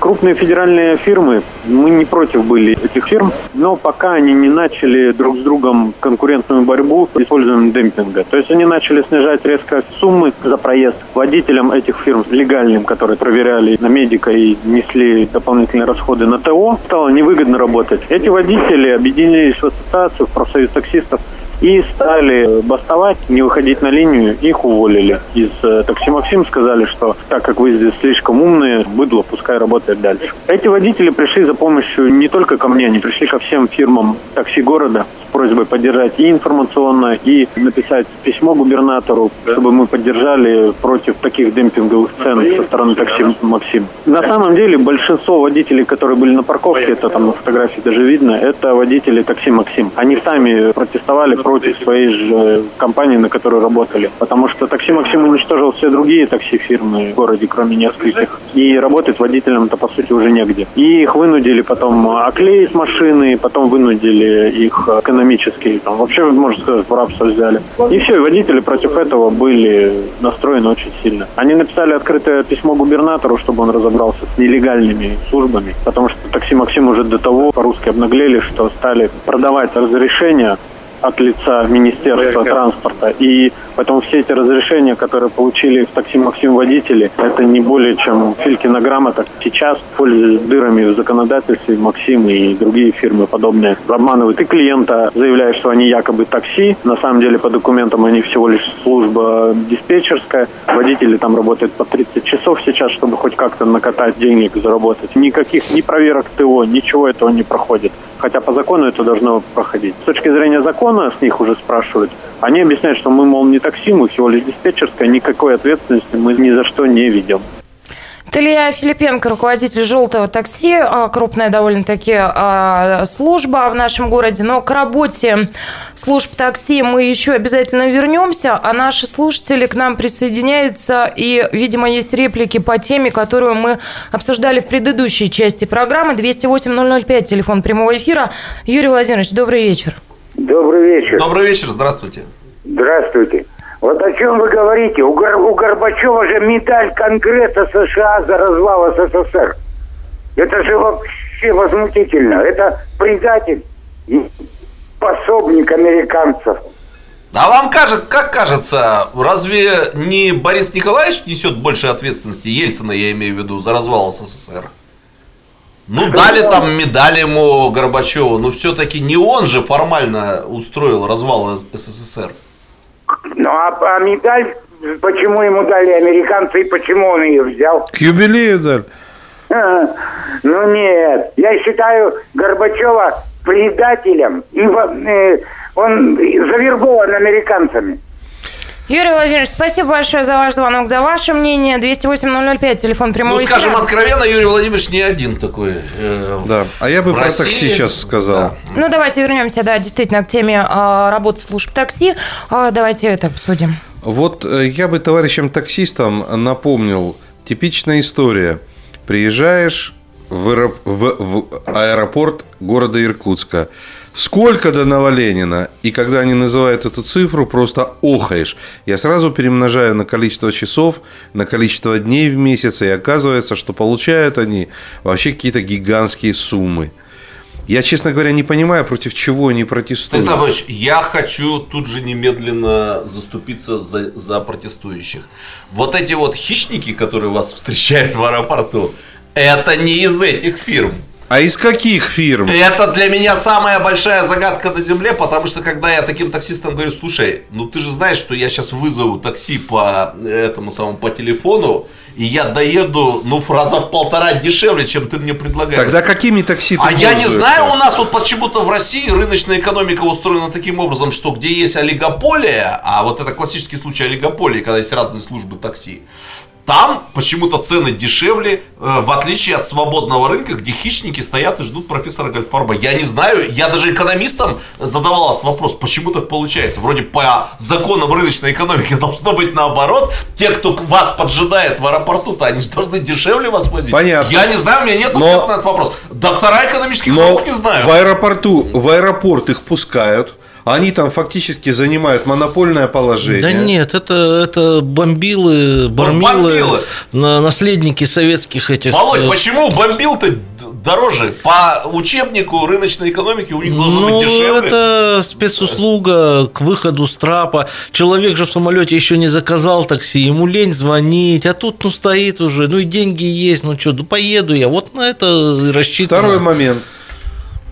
Крупные федеральные фирмы, мы не против были этих фирм, но пока они не начали друг с другом конкурентную борьбу с использованием демпинга. То есть они начали снижать резко суммы за проезд водителям этих фирм легальным, которые проверяли на медика и несли дополнительные расходы на ТО, стало невыгодно работать. Эти водители объединились в ассоциацию, в профсоюз таксистов, и стали бастовать, не выходить на линию, их уволили. Из э, такси Максим сказали, что так как вы здесь слишком умные, быдло пускай работает дальше. Эти водители пришли за помощью не только ко мне, они пришли ко всем фирмам такси города с просьбой поддержать и информационно, и написать письмо губернатору, чтобы мы поддержали против таких демпинговых цен со стороны такси Максим. На самом деле большинство водителей, которые были на парковке, это там на фотографии даже видно, это водители такси Максим. Они сами протестовали против своей же компании, на которой работали. Потому что такси Максим уничтожил все другие такси-фирмы в городе, кроме нескольких. И работать водителям-то, по сути, уже негде. И их вынудили потом оклеить машины, потом вынудили их экономически. Там, вообще, можно сказать, в рабство взяли. И все, водители против этого были настроены очень сильно. Они написали открытое письмо губернатору, чтобы он разобрался с нелегальными службами. Потому что такси Максим уже до того по-русски обнаглели, что стали продавать разрешения от лица Министерства транспорта. И поэтому все эти разрешения, которые получили в такси Максим водители, это не более чем Филькина грамота. Сейчас, пользуясь дырами в законодательстве, Максим и другие фирмы подобные обманывают и клиента, заявляя, что они якобы такси. На самом деле по документам они всего лишь служба диспетчерская. Водители там работают по 30 часов сейчас, чтобы хоть как-то накатать денег, заработать. Никаких ни проверок ТО, ничего этого не проходит. Хотя по закону это должно проходить. С точки зрения закона, с них уже спрашивают, они объясняют, что мы, мол, не такси, мы всего лишь диспетчерская, никакой ответственности мы ни за что не видим. Илья Филипенко, руководитель «Желтого такси», а, крупная довольно-таки а, служба в нашем городе. Но к работе служб такси мы еще обязательно вернемся, а наши слушатели к нам присоединяются. И, видимо, есть реплики по теме, которую мы обсуждали в предыдущей части программы. 208-005, телефон прямого эфира. Юрий Владимирович, добрый вечер. Добрый вечер. Добрый вечер, здравствуйте. Здравствуйте. Вот о чем вы говорите? У, Гор- у Горбачева же медаль Конгресса США за развал СССР. Это же вообще возмутительно. Это предатель и пособник американцев. А вам кажется, как кажется, разве не Борис Николаевич несет больше ответственности, Ельцина я имею в виду, за развал СССР? Ну, дали там медаль ему Горбачеву, но все-таки не он же формально устроил развал СССР. Ну а, а медаль, почему ему дали американцы и почему он ее взял? К юбилею дали. А, ну нет, я считаю Горбачева предателем, и э, он завербован американцами. Юрий Владимирович, спасибо большое за ваш звонок, за ваше мнение. 208-005, телефон прямого Ну, эфира. скажем откровенно, Юрий Владимирович не один такой. э, Да. А я бы про России. такси сейчас сказал. Ну, давайте вернемся, да, действительно, к теме а, работы служб такси. А, давайте это обсудим. Вот э, я бы товарищам-таксистам напомнил типичная история. Приезжаешь в, аэро- в- в аэропорт города Иркутска. Сколько до Новоленина? И когда они называют эту цифру, просто охаешь. Я сразу перемножаю на количество часов, на количество дней в месяц, и оказывается, что получают они вообще какие-то гигантские суммы. Я, честно говоря, не понимаю, против чего они протестуют. Иванович, я хочу тут же немедленно заступиться за, за протестующих. Вот эти вот хищники, которые вас встречают в аэропорту, это не из этих фирм. А из каких фирм? Это для меня самая большая загадка на земле, потому что когда я таким таксистам говорю, слушай, ну ты же знаешь, что я сейчас вызову такси по этому самому по телефону, и я доеду, ну, раза в полтора дешевле, чем ты мне предлагаешь. Тогда какими такси ты А я не знаю, у нас вот почему-то в России рыночная экономика устроена таким образом, что где есть олигополия, а вот это классический случай олигополии, когда есть разные службы такси, там почему-то цены дешевле, э, в отличие от свободного рынка, где хищники стоят и ждут профессора Гольдфарба. Я не знаю, я даже экономистам задавал этот вопрос, почему так получается. Вроде по законам рыночной экономики [LAUGHS] должно быть наоборот. Те, кто вас поджидает в аэропорту-то, они же должны дешевле вас возить. Понятно. Я не знаю, у меня нет Но- ответа на этот вопрос. Доктора экономических Но наук не знаю. в аэропорту, в аэропорт их пускают, они там фактически занимают монопольное положение. Да нет, это, это бомбилы, бормилы, бомбилы. на- наследники советских этих. Володь, э, почему бомбил-то дороже? По учебнику рыночной экономики у них должно ну, быть дешевле. это спецуслуга к выходу с трапа. Человек же в самолете еще не заказал такси, ему лень звонить, а тут ну стоит уже, ну и деньги есть, ну что, ну поеду я. Вот на это рассчитано. Второй момент.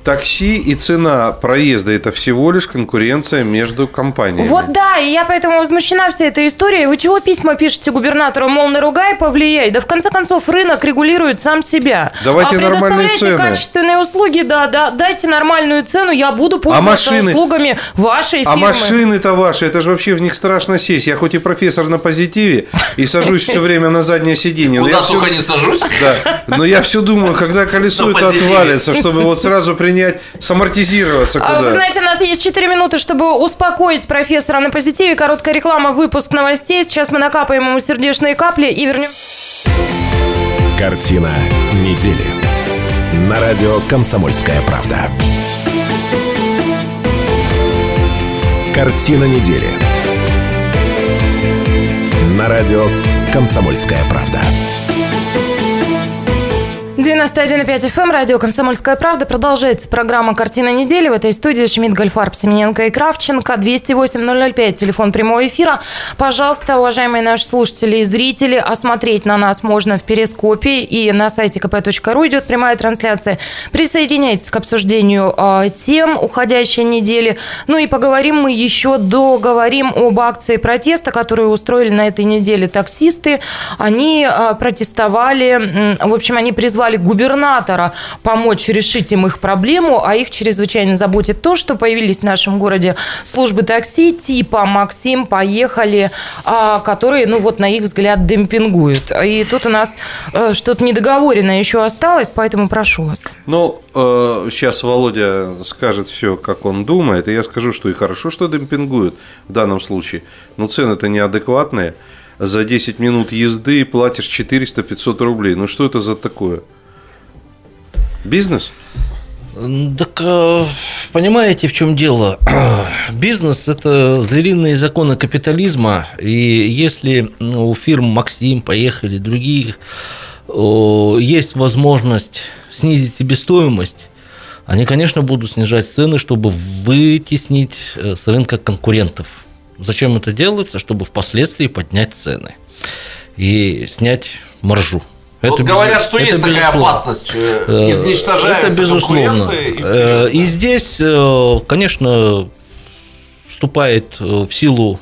Такси и цена проезда – это всего лишь конкуренция между компаниями. Вот да, и я поэтому возмущена всей этой историей. Вы чего письма пишете губернатору, мол, наругай, повлияй? Да в конце концов рынок регулирует сам себя. Давайте а нормальные цены. качественные услуги, да, да, дайте нормальную цену, я буду пользоваться машины? услугами вашей А фирмы. машины-то ваши, это же вообще в них страшно сесть. Я хоть и профессор на позитиве и сажусь все время на заднее сиденье. Куда только не сажусь. Да, но я все думаю, когда колесо это отвалится, чтобы вот сразу принять, самортизироваться А, Вы куда. знаете, у нас есть 4 минуты, чтобы успокоить профессора на позитиве. Короткая реклама, выпуск новостей. Сейчас мы накапаем ему сердечные капли и вернем. Картина недели. На радио «Комсомольская правда». Картина недели. На радио «Комсомольская правда». 91,5 FM, радио «Комсомольская правда». Продолжается программа «Картина недели». В этой студии Шмидт, Гольфарб, Семененко и Кравченко. 208-005, телефон прямого эфира. Пожалуйста, уважаемые наши слушатели и зрители, осмотреть на нас можно в Перископе и на сайте kp.ru идет прямая трансляция. Присоединяйтесь к обсуждению э, тем уходящей недели. Ну и поговорим мы еще, договорим об акции протеста, которую устроили на этой неделе таксисты. Они э, протестовали, м, в общем, они призвали губернатора помочь решить им их проблему, а их чрезвычайно заботит то, что появились в нашем городе службы такси типа «Максим, поехали», а, которые, ну вот, на их взгляд, демпингуют. И тут у нас э, что-то недоговоренное еще осталось, поэтому прошу вас. Ну, э, сейчас Володя скажет все, как он думает, и я скажу, что и хорошо, что демпингуют в данном случае. Но цены-то неадекватные. За 10 минут езды платишь 400-500 рублей. Ну, что это за такое? Бизнес? Так э, понимаете, в чем дело? [CLEARS THROAT] Бизнес – это звериные законы капитализма, и если у фирм «Максим», «Поехали», других есть возможность снизить себестоимость, они, конечно, будут снижать цены, чтобы вытеснить э, с рынка конкурентов. Зачем это делается? Чтобы впоследствии поднять цены и снять маржу. Вот безу- говорят, что есть такая безусловно. опасность, э, Э, изничтожаются Это безусловно. и Э, И здесь, конечно, вступает в силу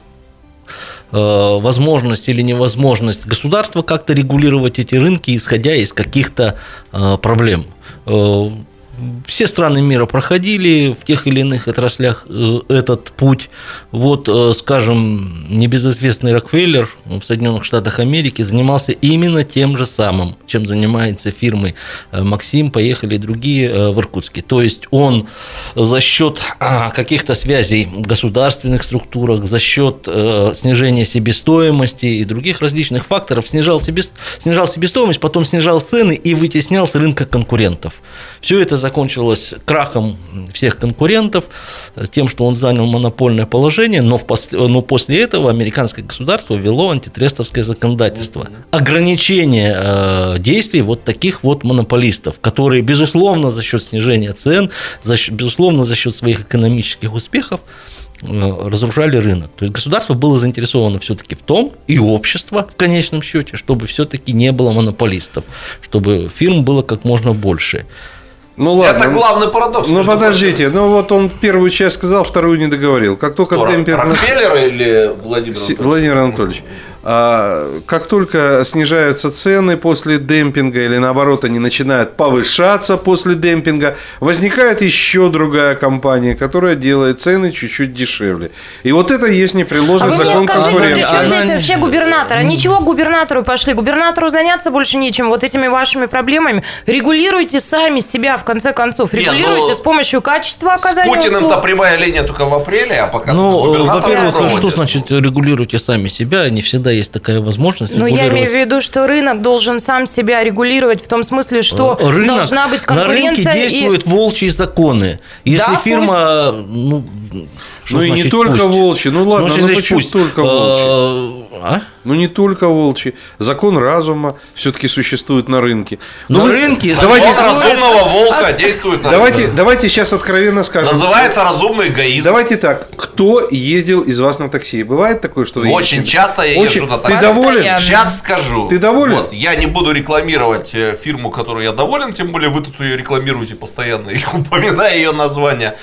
возможность или невозможность государства как-то регулировать эти рынки, исходя из каких-то проблем. Все страны мира проходили в тех или иных отраслях э, этот путь. Вот, э, скажем, небезызвестный Рокфеллер в Соединенных Штатах Америки занимался именно тем же самым, чем занимается фирмы э, Максим, поехали другие в Иркутске. То есть он за счет а, каких-то связей в государственных структурах, за счет снижения себестоимости и других различных факторов снижал, снижал себестоимость, потом снижал цены и вытеснял с рынка конкурентов. Все это закончилось крахом всех конкурентов, тем, что он занял монопольное положение, но, в пос... но после этого американское государство ввело антитрестовское законодательство. Ограничение э, действий вот таких вот монополистов, которые, безусловно, за счет снижения цен, за счет, безусловно, за счет своих экономических успехов, э, разрушали рынок. То есть государство было заинтересовано все-таки в том, и общество в конечном счете, чтобы все-таки не было монополистов, чтобы фирм было как можно больше. Ну ладно. Это главный парадокс. Ну подождите, ну вот он первую часть сказал, вторую не договорил. Как только Кто, демпинг... Рокфеллер или Владимир Анатольевич? Владимир Анатольевич. А, как только снижаются цены после демпинга или наоборот они начинают повышаться после демпинга, возникает еще другая компания, которая делает цены чуть-чуть дешевле. И вот это есть непреложный а закон конкуренции. При чем здесь вообще губернатора? Ничего губернатору пошли. Губернатору заняться больше нечем. Вот этими вашими проблемами регулируйте сами себя в конце концов. Регулируйте Не, ну, с помощью качества оказания С Путиным-то прямая линия только в апреле, а пока Ну, во-первых, что значит регулируйте сами себя? Не всегда есть такая возможность Но я имею в виду, что рынок должен сам себя регулировать в том смысле, что э, рынок, должна быть конкуренция. На рынке действуют и... волчьи законы. Если да, фирма... Пусть... Ну, ну и не только пусть? волчьи. Ну ладно, ну почему пусть? только волчьи? А? Ну не только волчьи. Закон разума все-таки существует на рынке. На ну, рынке давайте, Закон разумного волка действует на давайте, рынке. Давайте сейчас откровенно скажем. Называется разумный эгоизм. Давайте так. Кто ездил из вас на такси? Бывает такое, что вы Очень ездите? часто я Очень... езжу на такси. Ты доволен? Сейчас скажу. Ты доволен? Вот, я не буду рекламировать э, фирму, которую я доволен, тем более вы тут ее рекламируете постоянно [LAUGHS] и упоминая ее название.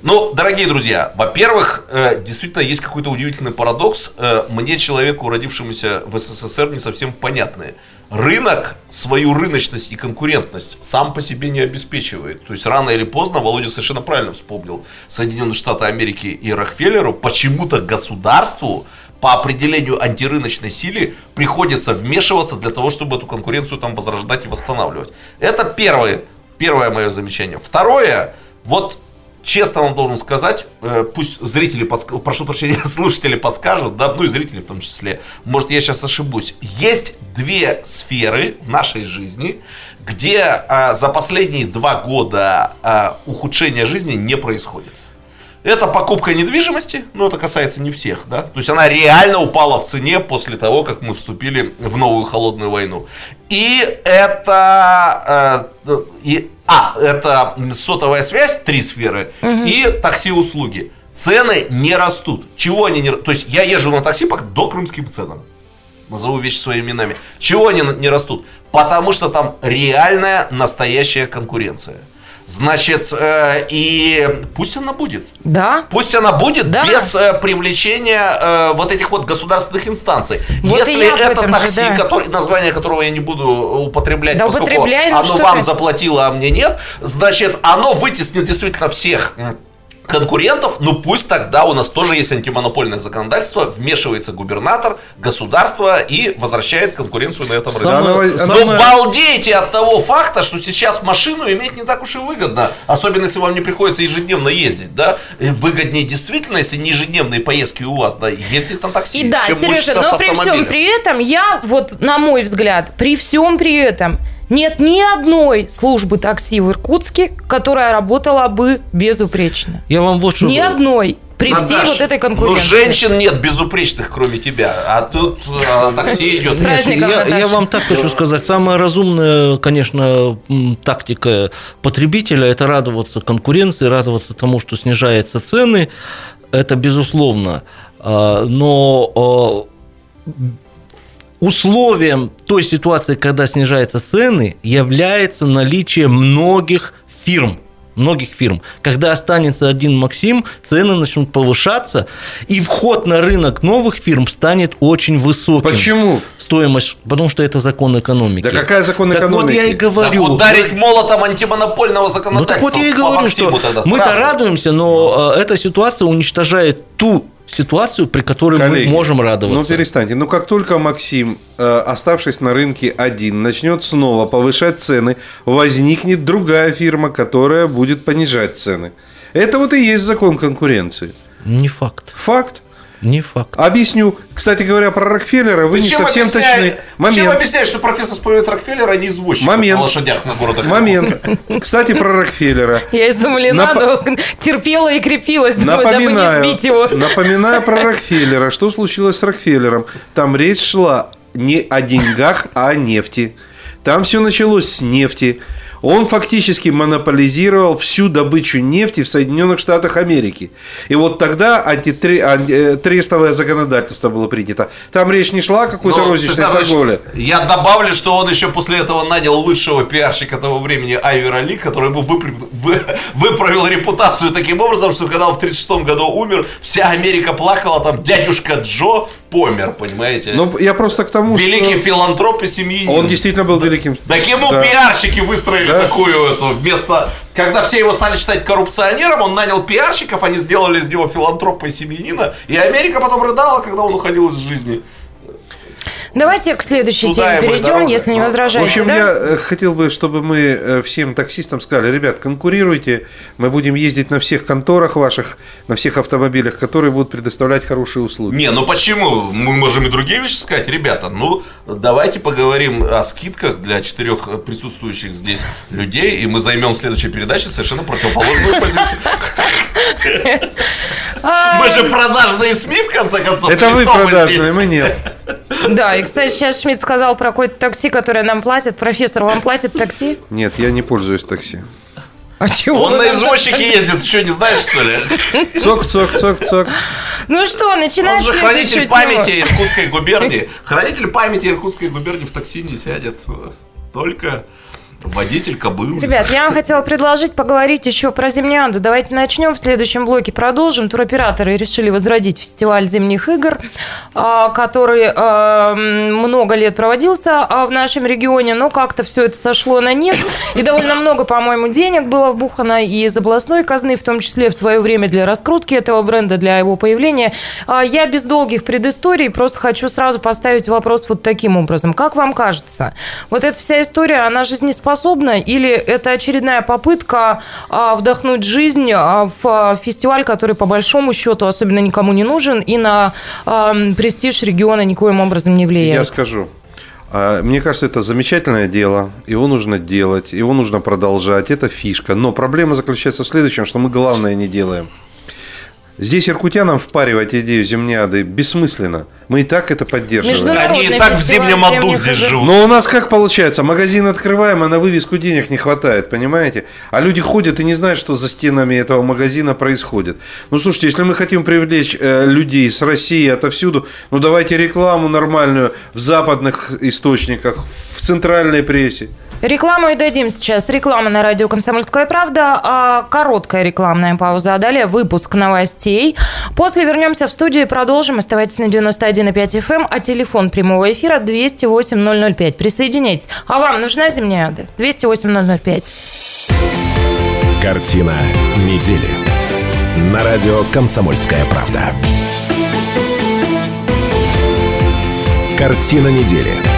Ну, дорогие друзья, во-первых, э, действительно есть какой-то удивительный парадокс. Э, мне, человеку, родившемуся в СССР, не совсем понятный. Рынок свою рыночность и конкурентность сам по себе не обеспечивает. То есть рано или поздно, Володя совершенно правильно вспомнил, Соединенные Штаты Америки и Рокфеллеру, почему-то государству по определению антирыночной силы приходится вмешиваться для того, чтобы эту конкуренцию там возрождать и восстанавливать. Это первое, первое мое замечание. Второе, вот честно вам должен сказать, э, пусть зрители, прошу прощения, [LAUGHS] слушатели подскажут, да, ну и зрители в том числе, может я сейчас ошибусь. Есть две сферы в нашей жизни, где а, за последние два года а, ухудшение жизни не происходит. Это покупка недвижимости, но это касается не всех, да. То есть она реально упала в цене после того, как мы вступили в новую холодную войну. И это э, и а, это сотовая связь, три сферы, угу. и такси-услуги. Цены не растут. Чего они не То есть я езжу на такси по до крымским ценам. Назову вещи своими именами. Чего они не растут? Потому что там реальная настоящая конкуренция. Значит, э, и пусть она будет. Да. Пусть она будет да. без э, привлечения э, вот этих вот государственных инстанций. Вот Если это такси, же, да. который, название которого я не буду употреблять, да поскольку оно вам заплатило, а мне нет, значит, оно вытеснит действительно всех конкурентов, ну пусть тогда у нас тоже есть антимонопольное законодательство, вмешивается губернатор, государство и возвращает конкуренцию на этом рынке. Самое, Но самое... балдейте от того факта, что сейчас машину иметь не так уж и выгодно, особенно если вам не приходится ежедневно ездить, да, выгоднее действительно, если не ежедневные поездки у вас, да, ездить на такси. И да, Сережа, но при всем при этом я, вот на мой взгляд, при всем при этом нет ни одной службы такси в Иркутске, которая работала бы безупречно. Я вам вот что... Ни одной. При Наташ, всей вот этой конкуренции. Ну, женщин нет безупречных, кроме тебя. А тут а, такси идет. я, я вам так хочу сказать. Самая разумная, конечно, тактика потребителя – это радоваться конкуренции, радоваться тому, что снижаются цены. Это безусловно. А, но а, условием той ситуации, когда снижаются цены, является наличие многих фирм, многих фирм. Когда останется один Максим, цены начнут повышаться, и вход на рынок новых фирм станет очень высоким. Почему? Стоимость, потому что это закон экономики. Да какая закон так экономики? вот я и говорю. Так ударить молотом антимонопольного Ну законодательства. так вот я и говорю, что мы-то радуемся, но э, эта ситуация уничтожает ту ситуацию, при которой Коллеги, мы можем Ну радоваться. перестаньте. Ну как только Максим, э, оставшись на рынке один, начнет снова повышать цены, возникнет другая фирма, которая будет понижать цены. Это вот и есть закон конкуренции. Не факт. Факт. Не факт. Объясню. Кстати говоря, про Рокфеллера вы Ты не чем совсем объясняешь- точны. Чем Момент. объясняешь, что профессор вспоминает Рокфеллера, а не извозчика Момент. на лошадях на города Момент. Кстати, про Рокфеллера. Я изумлена, Напо- но терпела и крепилась, думаю, дабы не сбить его. напоминаю про Рокфеллера. Что случилось с Рокфеллером? Там речь шла не о деньгах, а о нефти. Там все началось с нефти. Он фактически монополизировал всю добычу нефти в Соединенных Штатах Америки. И вот тогда антитре- ан- э, законодательство было принято. Там речь не шла о какой-то Ну, розничной торговле. Я добавлю, что он еще после этого нанял лучшего пиарщика того времени Айвера Ли, который ему выправил репутацию таким образом, что когда он в 1936 году умер, вся Америка плакала, там дядюшка Джо помер, понимаете? Ну, я просто к тому, Великий что... филантроп и семьянин. Он действительно был великим. Так ему Да. пиарщики выстроили Да. такую эту вместо... Когда все его стали считать коррупционером, он нанял пиарщиков, они сделали из него филантропа и семьянина, и Америка потом рыдала, когда он уходил из жизни. Давайте к следующей Туда теме перейдем, если не В возражаете. общем, да? я э, хотел бы, чтобы мы э, всем таксистам сказали, ребят, конкурируйте, мы будем ездить на всех конторах ваших, на всех автомобилях, которые будут предоставлять хорошие услуги. Не, ну почему? Мы можем и другие вещи сказать. Ребята, ну давайте поговорим о скидках для четырех присутствующих здесь людей, и мы займем в следующей передаче совершенно противоположную позицию. [LAUGHS] Мы же продажные СМИ, в конце концов. Это вы продажные, мы нет. Да, и, кстати, сейчас Шмидт сказал про какое-то такси, которое нам платит. Профессор, вам платит такси? Нет, я не пользуюсь такси. А чего? Он на так- извозчике [LAUGHS] ездит, что не знаешь, что ли? Цок, цок, цок, цок. Ну что, Он начинаем же хранитель памяти тему. Иркутской губернии. Хранитель памяти Иркутской губернии в такси не сядет. Только водитель кобылы. Ребят, я вам хотела предложить поговорить еще про Зимнянду. Давайте начнем, в следующем блоке продолжим. Туроператоры решили возродить фестиваль зимних игр, а, который а, много лет проводился а, в нашем регионе, но как-то все это сошло на нет. И довольно много, по-моему, денег было вбухано и из областной казны, в том числе в свое время для раскрутки этого бренда, для его появления. Я без долгих предысторий просто хочу сразу поставить вопрос вот таким образом. Как вам кажется, вот эта вся история, она жизнеспособна или это очередная попытка а, вдохнуть жизнь а, в фестиваль, который по большому счету особенно никому не нужен и на а, престиж региона никоим образом не Я влияет? скажу. А, Мне кажется, это замечательное дело, его нужно делать, его нужно продолжать, это фишка. Но проблема заключается в следующем, что мы главное не делаем. Здесь иркутянам впаривать идею земняды бессмысленно. Мы и так это поддерживаем. Они и так в зимнем аду здесь живут. Но у нас как получается? Магазин открываем, а на вывеску денег не хватает, понимаете? А люди ходят и не знают, что за стенами этого магазина происходит. Ну, слушайте, если мы хотим привлечь э, людей с России отовсюду, ну, давайте рекламу нормальную в западных источниках, в центральной прессе. Рекламу и дадим сейчас. Реклама на радио «Комсомольская правда». А, Короткая рекламная пауза. А далее выпуск новостей. После вернемся в студию и продолжим. Оставайтесь на 91,5 FM. А телефон прямого эфира 208-005. Присоединяйтесь. А вам нужна зимняя ада? 208-005. Картина недели. На радио «Комсомольская правда». Картина недели.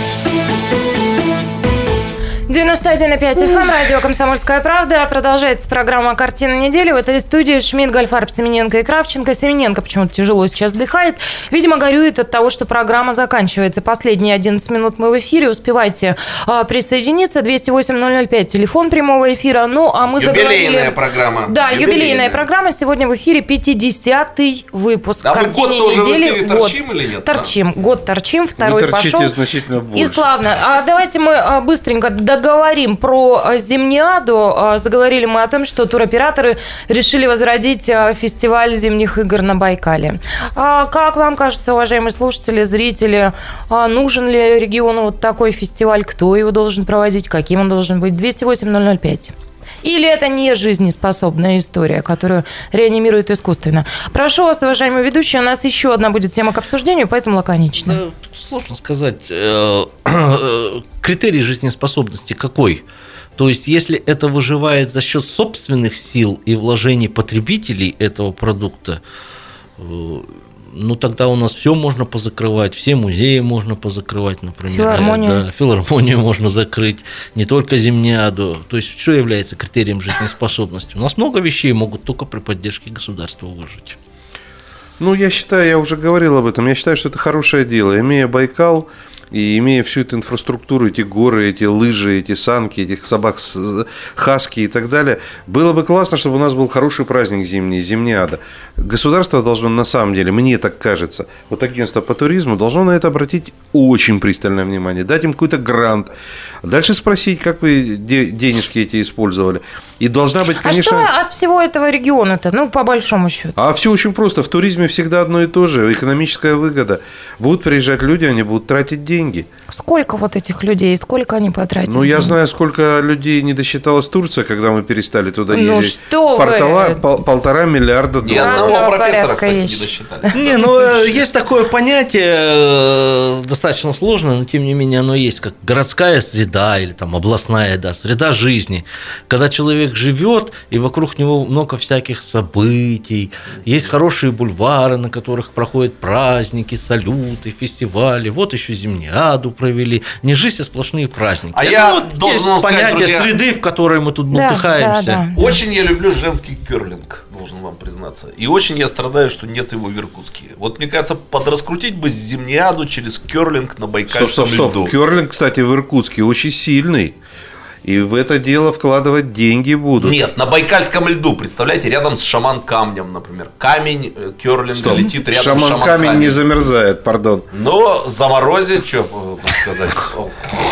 91,5 FM, радио «Комсомольская правда». Продолжается программа «Картина недели». В этой студии Шмидт, Гольфарб, Семененко и Кравченко. Семененко почему-то тяжело сейчас вздыхает. Видимо, горюет от того, что программа заканчивается. Последние 11 минут мы в эфире. Успевайте а, присоединиться. 208-005, телефон прямого эфира. Ну, а мы Юбилейная заговорили... программа. Да, юбилейная. программа. Сегодня в эфире 50-й выпуск А мы «Картине год тоже в недели». эфире Год. торчим или нет? Торчим. Год торчим, второй Вы торчите пошел. значительно И больше. славно. А давайте мы а, быстренько заговорим про э, Зимниаду. Э, заговорили мы о том, что туроператоры решили возродить э, фестиваль зимних игр на Байкале. А как вам кажется, уважаемые слушатели, зрители, а нужен ли региону вот такой фестиваль? Кто его должен проводить? Каким он должен быть? 208-005. Или это не жизнеспособная история, которую реанимируют искусственно? Прошу вас, уважаемые ведущие, у нас еще одна будет тема к обсуждению, поэтому лаконично. Сложно сказать. Э, [CLEARS THROAT] критерий жизнеспособности какой? То есть, если это выживает за счет собственных сил и вложений потребителей этого продукта, э, ну тогда у нас все можно позакрывать, все музеи можно позакрывать, например. Филармонию. Да, филармонию можно закрыть, не только Зимниаду. То есть, что является критерием жизнеспособности? У нас много вещей могут только при поддержке государства выжить. Ну, я считаю, я уже говорил об этом, я считаю, что это хорошее дело. Имея Байкал, и имея всю эту инфраструктуру, эти горы, эти лыжи, эти санки, этих собак хаски и так далее, было бы классно, чтобы у нас был хороший праздник зимний, зимняда. Государство должно, на самом деле, мне так кажется, вот агентство по туризму должно на это обратить очень пристальное внимание, дать им какой-то грант, дальше спросить, как вы денежки эти использовали. И должна быть, конечно... А что от всего этого региона-то, ну, по большому счету? А все очень просто. В туризме всегда одно и то же. Экономическая выгода. Будут приезжать люди, они будут тратить деньги деньги. Сколько вот этих людей, сколько они потратили? Ну, я знаю, сколько людей не досчиталась Турция, когда мы перестали туда ну, ездить. Ну, что Портала, вы? Пол, полтора миллиарда долларов. Ни одного профессора, кстати, не досчитали. [LAUGHS] Не, ну, э, есть такое понятие, э, достаточно сложное, но, тем не менее, оно есть, как городская среда или там областная, да, среда жизни. Когда человек живет, и вокруг него много всяких событий, есть хорошие бульвары, на которых проходят праздники, салюты, фестивали, вот еще зимняя Олимпиаду провели. Не жизнь, а сплошные праздники. А я вот должен есть сказать, понятие друзья, среды, в которой мы тут да, болтыхаемся. Да, да, очень я люблю женский керлинг, должен вам признаться. И очень я страдаю, что нет его в Иркутске. Вот мне кажется, подраскрутить бы зимниаду через керлинг на Байкальском стоп, стоп, стоп. льду. Керлинг, кстати, в Иркутске очень сильный. И в это дело вкладывать деньги будут. Нет, на Байкальском льду, представляете, рядом с шаман камнем, например. Камень э, керлинга Стоп. летит рядом шаман с шаман камень. камень не замерзает, пардон. Но заморозит, что э, сказать.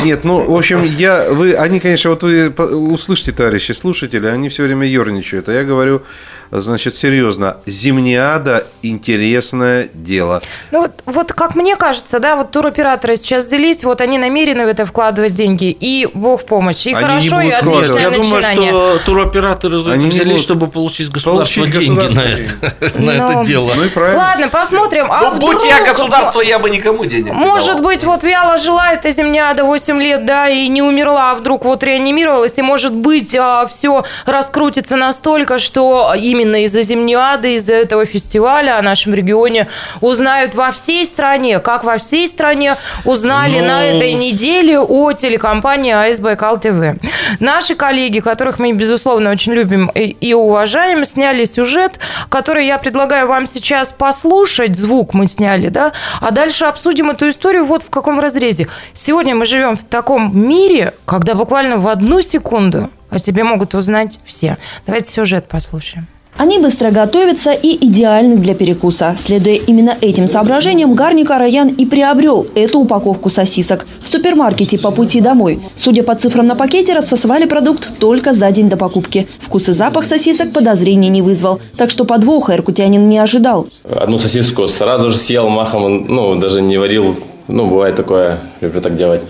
Нет, ну, в общем, я, вы, они, конечно, вот вы услышите, товарищи слушатели, они все время ерничают. А я говорю, Значит, серьезно, зимниада – интересное дело. Ну вот, вот как мне кажется, да, вот туроператоры сейчас взялись, вот они намерены в это вкладывать деньги, и бог в помощь, и они хорошо, и отличное Я думаю, что туроператоры за это взялись, чтобы получить государство получить деньги на это, [LAUGHS] на это ну, дело. Ну и правильно. Ладно, посмотрим. А ну, будь я государство, я бы никому денег Может быть, вот вяло жила эта зимняда 8 лет, да, и не умерла, а вдруг вот реанимировалась, и может быть а, все раскрутится настолько, что именно именно из-за Зимниады, из-за этого фестиваля о нашем регионе узнают во всей стране, как во всей стране узнали Но... на ну. этой неделе о телекомпании АЭС Байкал ТВ. Наши коллеги, которых мы, безусловно, очень любим и уважаем, сняли сюжет, который я предлагаю вам сейчас послушать. Звук мы сняли, да? А дальше обсудим эту историю вот в каком разрезе. Сегодня мы живем в таком мире, когда буквально в одну секунду о тебе могут узнать все. Давайте сюжет послушаем. Они быстро готовятся и идеальны для перекуса. Следуя именно этим соображениям, Гарника Раян и приобрел эту упаковку сосисок в супермаркете по пути домой. Судя по цифрам на пакете, расфасовали продукт только за день до покупки. Вкус и запах сосисок подозрений не вызвал, так что подвоха иркутянин не ожидал. Одну сосиску сразу же съел махом, ну, даже не варил. Ну, бывает такое, люблю так делать.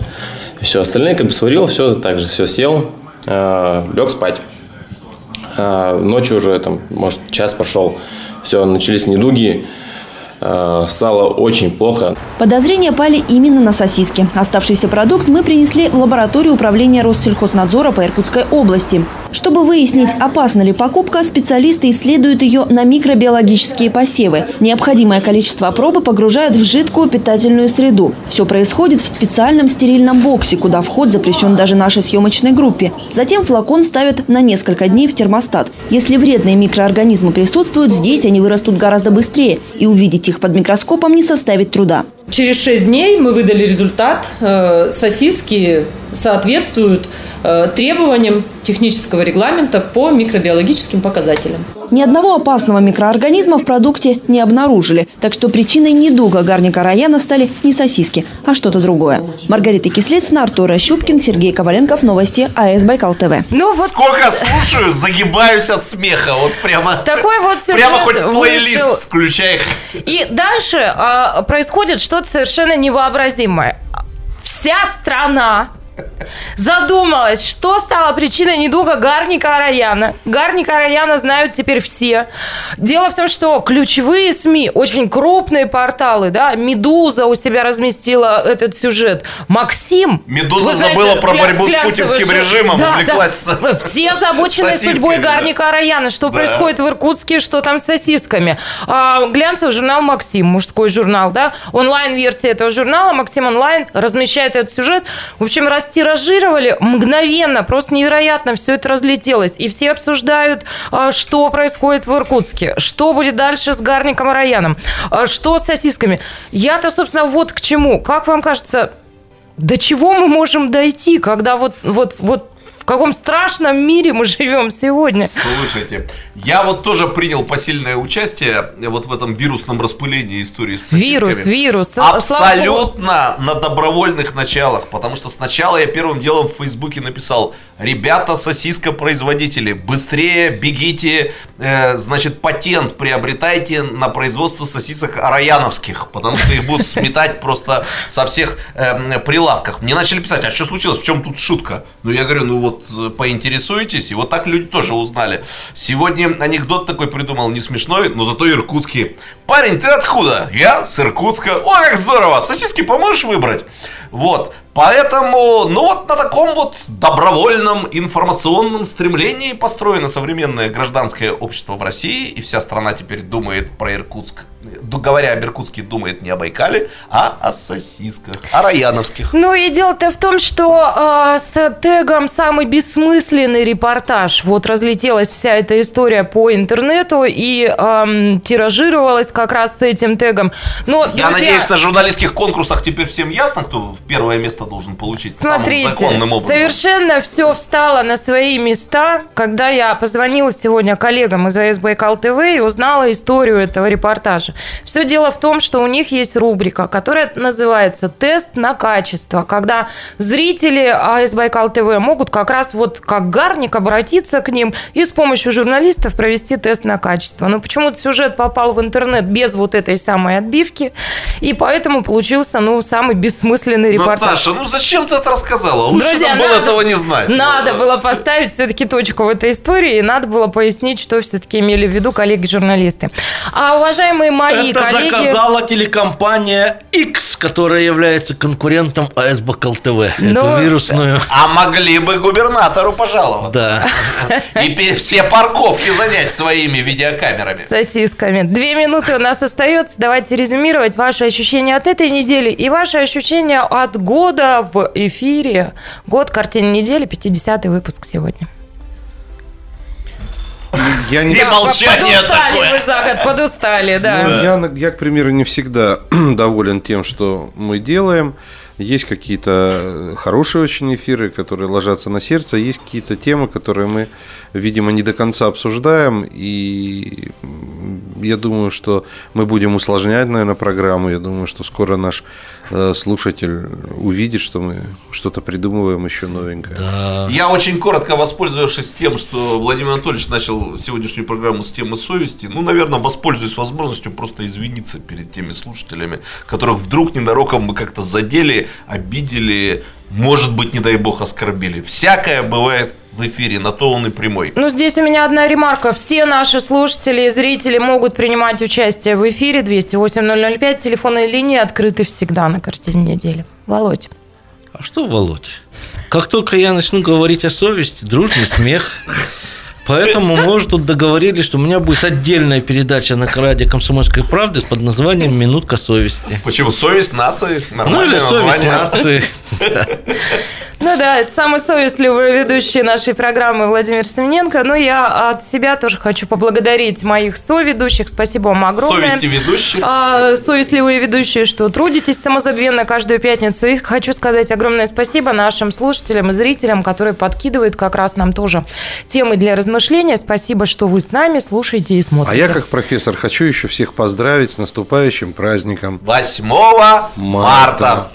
Все, остальные как бы сварил, все так же все съел, лег спать. А, ночью уже, там, может, час прошел, все, начались недуги, стало очень плохо. Подозрения пали именно на сосиски. Оставшийся продукт мы принесли в лабораторию управления Россельхознадзора по Иркутской области. Чтобы выяснить, опасна ли покупка, специалисты исследуют ее на микробиологические посевы. Необходимое количество пробы погружают в жидкую питательную среду. Все происходит в специальном стерильном боксе, куда вход запрещен даже нашей съемочной группе. Затем флакон ставят на несколько дней в термостат. Если вредные микроорганизмы присутствуют, здесь они вырастут гораздо быстрее, и увидеть их под микроскопом не составит труда. Через 6 дней мы выдали результат. Э, сосиски соответствуют э, требованиям технического регламента по микробиологическим показателям. Ни одного опасного микроорганизма в продукте не обнаружили, так что причиной недуга Гарника Раяна стали не сосиски, а что-то другое. Маргарита Кислицына, Артур Щупкин, Сергей Коваленков. Новости АС Байкал ТВ. Ну вот сколько слушаю, загибаюсь от смеха, вот прямо. Такой вот Прямо хоть плейлист вышел. включай. И дальше а, происходит что-то совершенно невообразимое. Вся страна задумалась, что стало причиной недуга Гарника Араяна. Гарника Араяна знают теперь все. Дело в том, что ключевые СМИ, очень крупные порталы, да, «Медуза» у себя разместила этот сюжет. «Максим». «Медуза» знаете, забыла про гля- борьбу с путинским журнал. режимом, Да, увлеклась да. Все озабочены судьбой да. Гарника Араяна, что Да. происходит в Иркутске, что там с сосисками. А, глянцевый журнал «Максим», мужской журнал, да, онлайн-версия этого журнала «Максим онлайн» размещает этот сюжет. В общем, растиражировали мгновенно, просто невероятно все это разлетелось. И все обсуждают, а, что происходит в Иркутске, что будет дальше с Гарником Араяном, а, что с сосисками. Я-то, собственно, вот к чему. Как вам кажется, до чего мы можем дойти, когда вот, вот, вот в каком страшном мире мы живем сегодня? Слушайте, я вот тоже принял посильное участие вот в этом вирусном распылении истории с сосисками. Вирус, вирус. Абсолютно на добровольных началах, потому что сначала я первым делом в Фейсбуке написал, ребята, сосископроизводители, быстрее бегите, э, значит, патент приобретайте на производство сосисок араяновских, потому что их будут сметать просто со всех э, прилавках. Мне начали писать, а что случилось, в чем тут шутка? Ну, я говорю, ну вот э, поинтересуйтесь, и вот так люди тоже узнали. Сегодня анекдот такой придумал, не смешной, но зато иркутский. Парень, ты откуда? Я с Иркутска. О, как здорово! Сосиски поможешь выбрать? Вот. Поэтому, ну вот на таком вот добровольном информационном стремлении построено современное гражданское общество в России, и вся страна теперь думает про Иркутск. Говоря об Иркутске, думает не о Байкале, а о сосисках, о раяновских. Ну и дело-то в том, что э, с тегом «Самый бессмысленный репортаж» вот разлетелась вся эта история по интернету и эм, тиражировалась как раз с этим тегом. Но, Я друзья, надеюсь, на журналистских конкурсах теперь всем ясно, кто в первое место должен получить Смотрите, самым законным образом. совершенно все встало на свои места, когда я позвонила сегодня коллегам из АС Байкал ТВ и узнала историю этого репортажа. Все дело в том, что у них есть рубрика, которая называется «Тест на качество», когда зрители АС Байкал ТВ могут как раз вот как гарник обратиться к ним и с помощью журналистов провести тест на качество. Но почему-то сюжет попал в интернет без вот этой самой отбивки, и поэтому получился, ну, самый бессмысленный репортаж. Наташа, ну зачем ты это рассказала? Лучше Друзья, нам было надо- этого не знать. Надо было поставить все-таки точку в этой истории, и надо было пояснить, что все-таки имели в виду коллеги-журналисты. А уважаемые мои Это коллеги... заказала телекомпания X, которая является конкурентом АС Бакал ТВ. Ну, Эту вирусную... А могли бы губернатору пожаловаться. Да. И все парковки занять своими видеокамерами. Сосисками. Две минуты у нас остается. Давайте резюмировать ваши ощущения от этой недели и ваши ощущения от года в эфире. Год картин недели, 50-й выпуск сегодня. Я не И молчание подустали такое. вы за год, подустали, да. Ну, я, я, к примеру, не всегда [CLEARS THROAT] доволен тем, что мы делаем. Есть какие-то хорошие очень эфиры, которые ложатся на сердце. Есть какие-то темы, которые мы, видимо, не до конца обсуждаем. И я думаю, что мы будем усложнять, наверное, программу. Я думаю, что скоро наш слушатель увидит, что мы что-то придумываем еще новенькое. Я очень коротко воспользовавшись тем, что Владимир Анатольевич начал сегодняшнюю программу с темы совести, ну, наверное, воспользуюсь возможностью просто извиниться перед теми слушателями, которых вдруг ненароком мы как-то задели, обидели, может быть, не дай бог, оскорбили. Всякое бывает в эфире, на то он и прямой. Ну, здесь у меня одна ремарка. Все наши слушатели и зрители могут принимать участие в эфире 208-005. Телефонные линии открыты всегда на картине недели. Володь. А что, Володь? Как только я начну говорить о совести, дружный смех. Поэтому мы уже тут договорились, что у меня будет отдельная передача на радио «Комсомольской правды» под названием «Минутка совести». Почему? Совесть нации? Ну или Нормальное совесть название. нации. [LAUGHS] Ну да, это самый совестливый ведущий нашей программы Владимир Семененко. Но я от себя тоже хочу поблагодарить моих соведущих. Спасибо вам огромное. Совести ведущих. А, совестливые ведущие, что трудитесь самозабвенно каждую пятницу. И хочу сказать огромное спасибо нашим слушателям и зрителям, которые подкидывают как раз нам тоже темы для размышления. Спасибо, что вы с нами, слушаете и смотрите. А я, как профессор, хочу еще всех поздравить с наступающим праздником. 8 марта.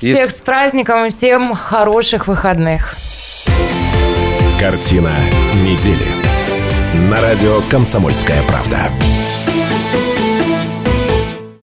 Всех Есть- с праздником и всем хороших выходных. Картина недели. На радио «Комсомольская правда».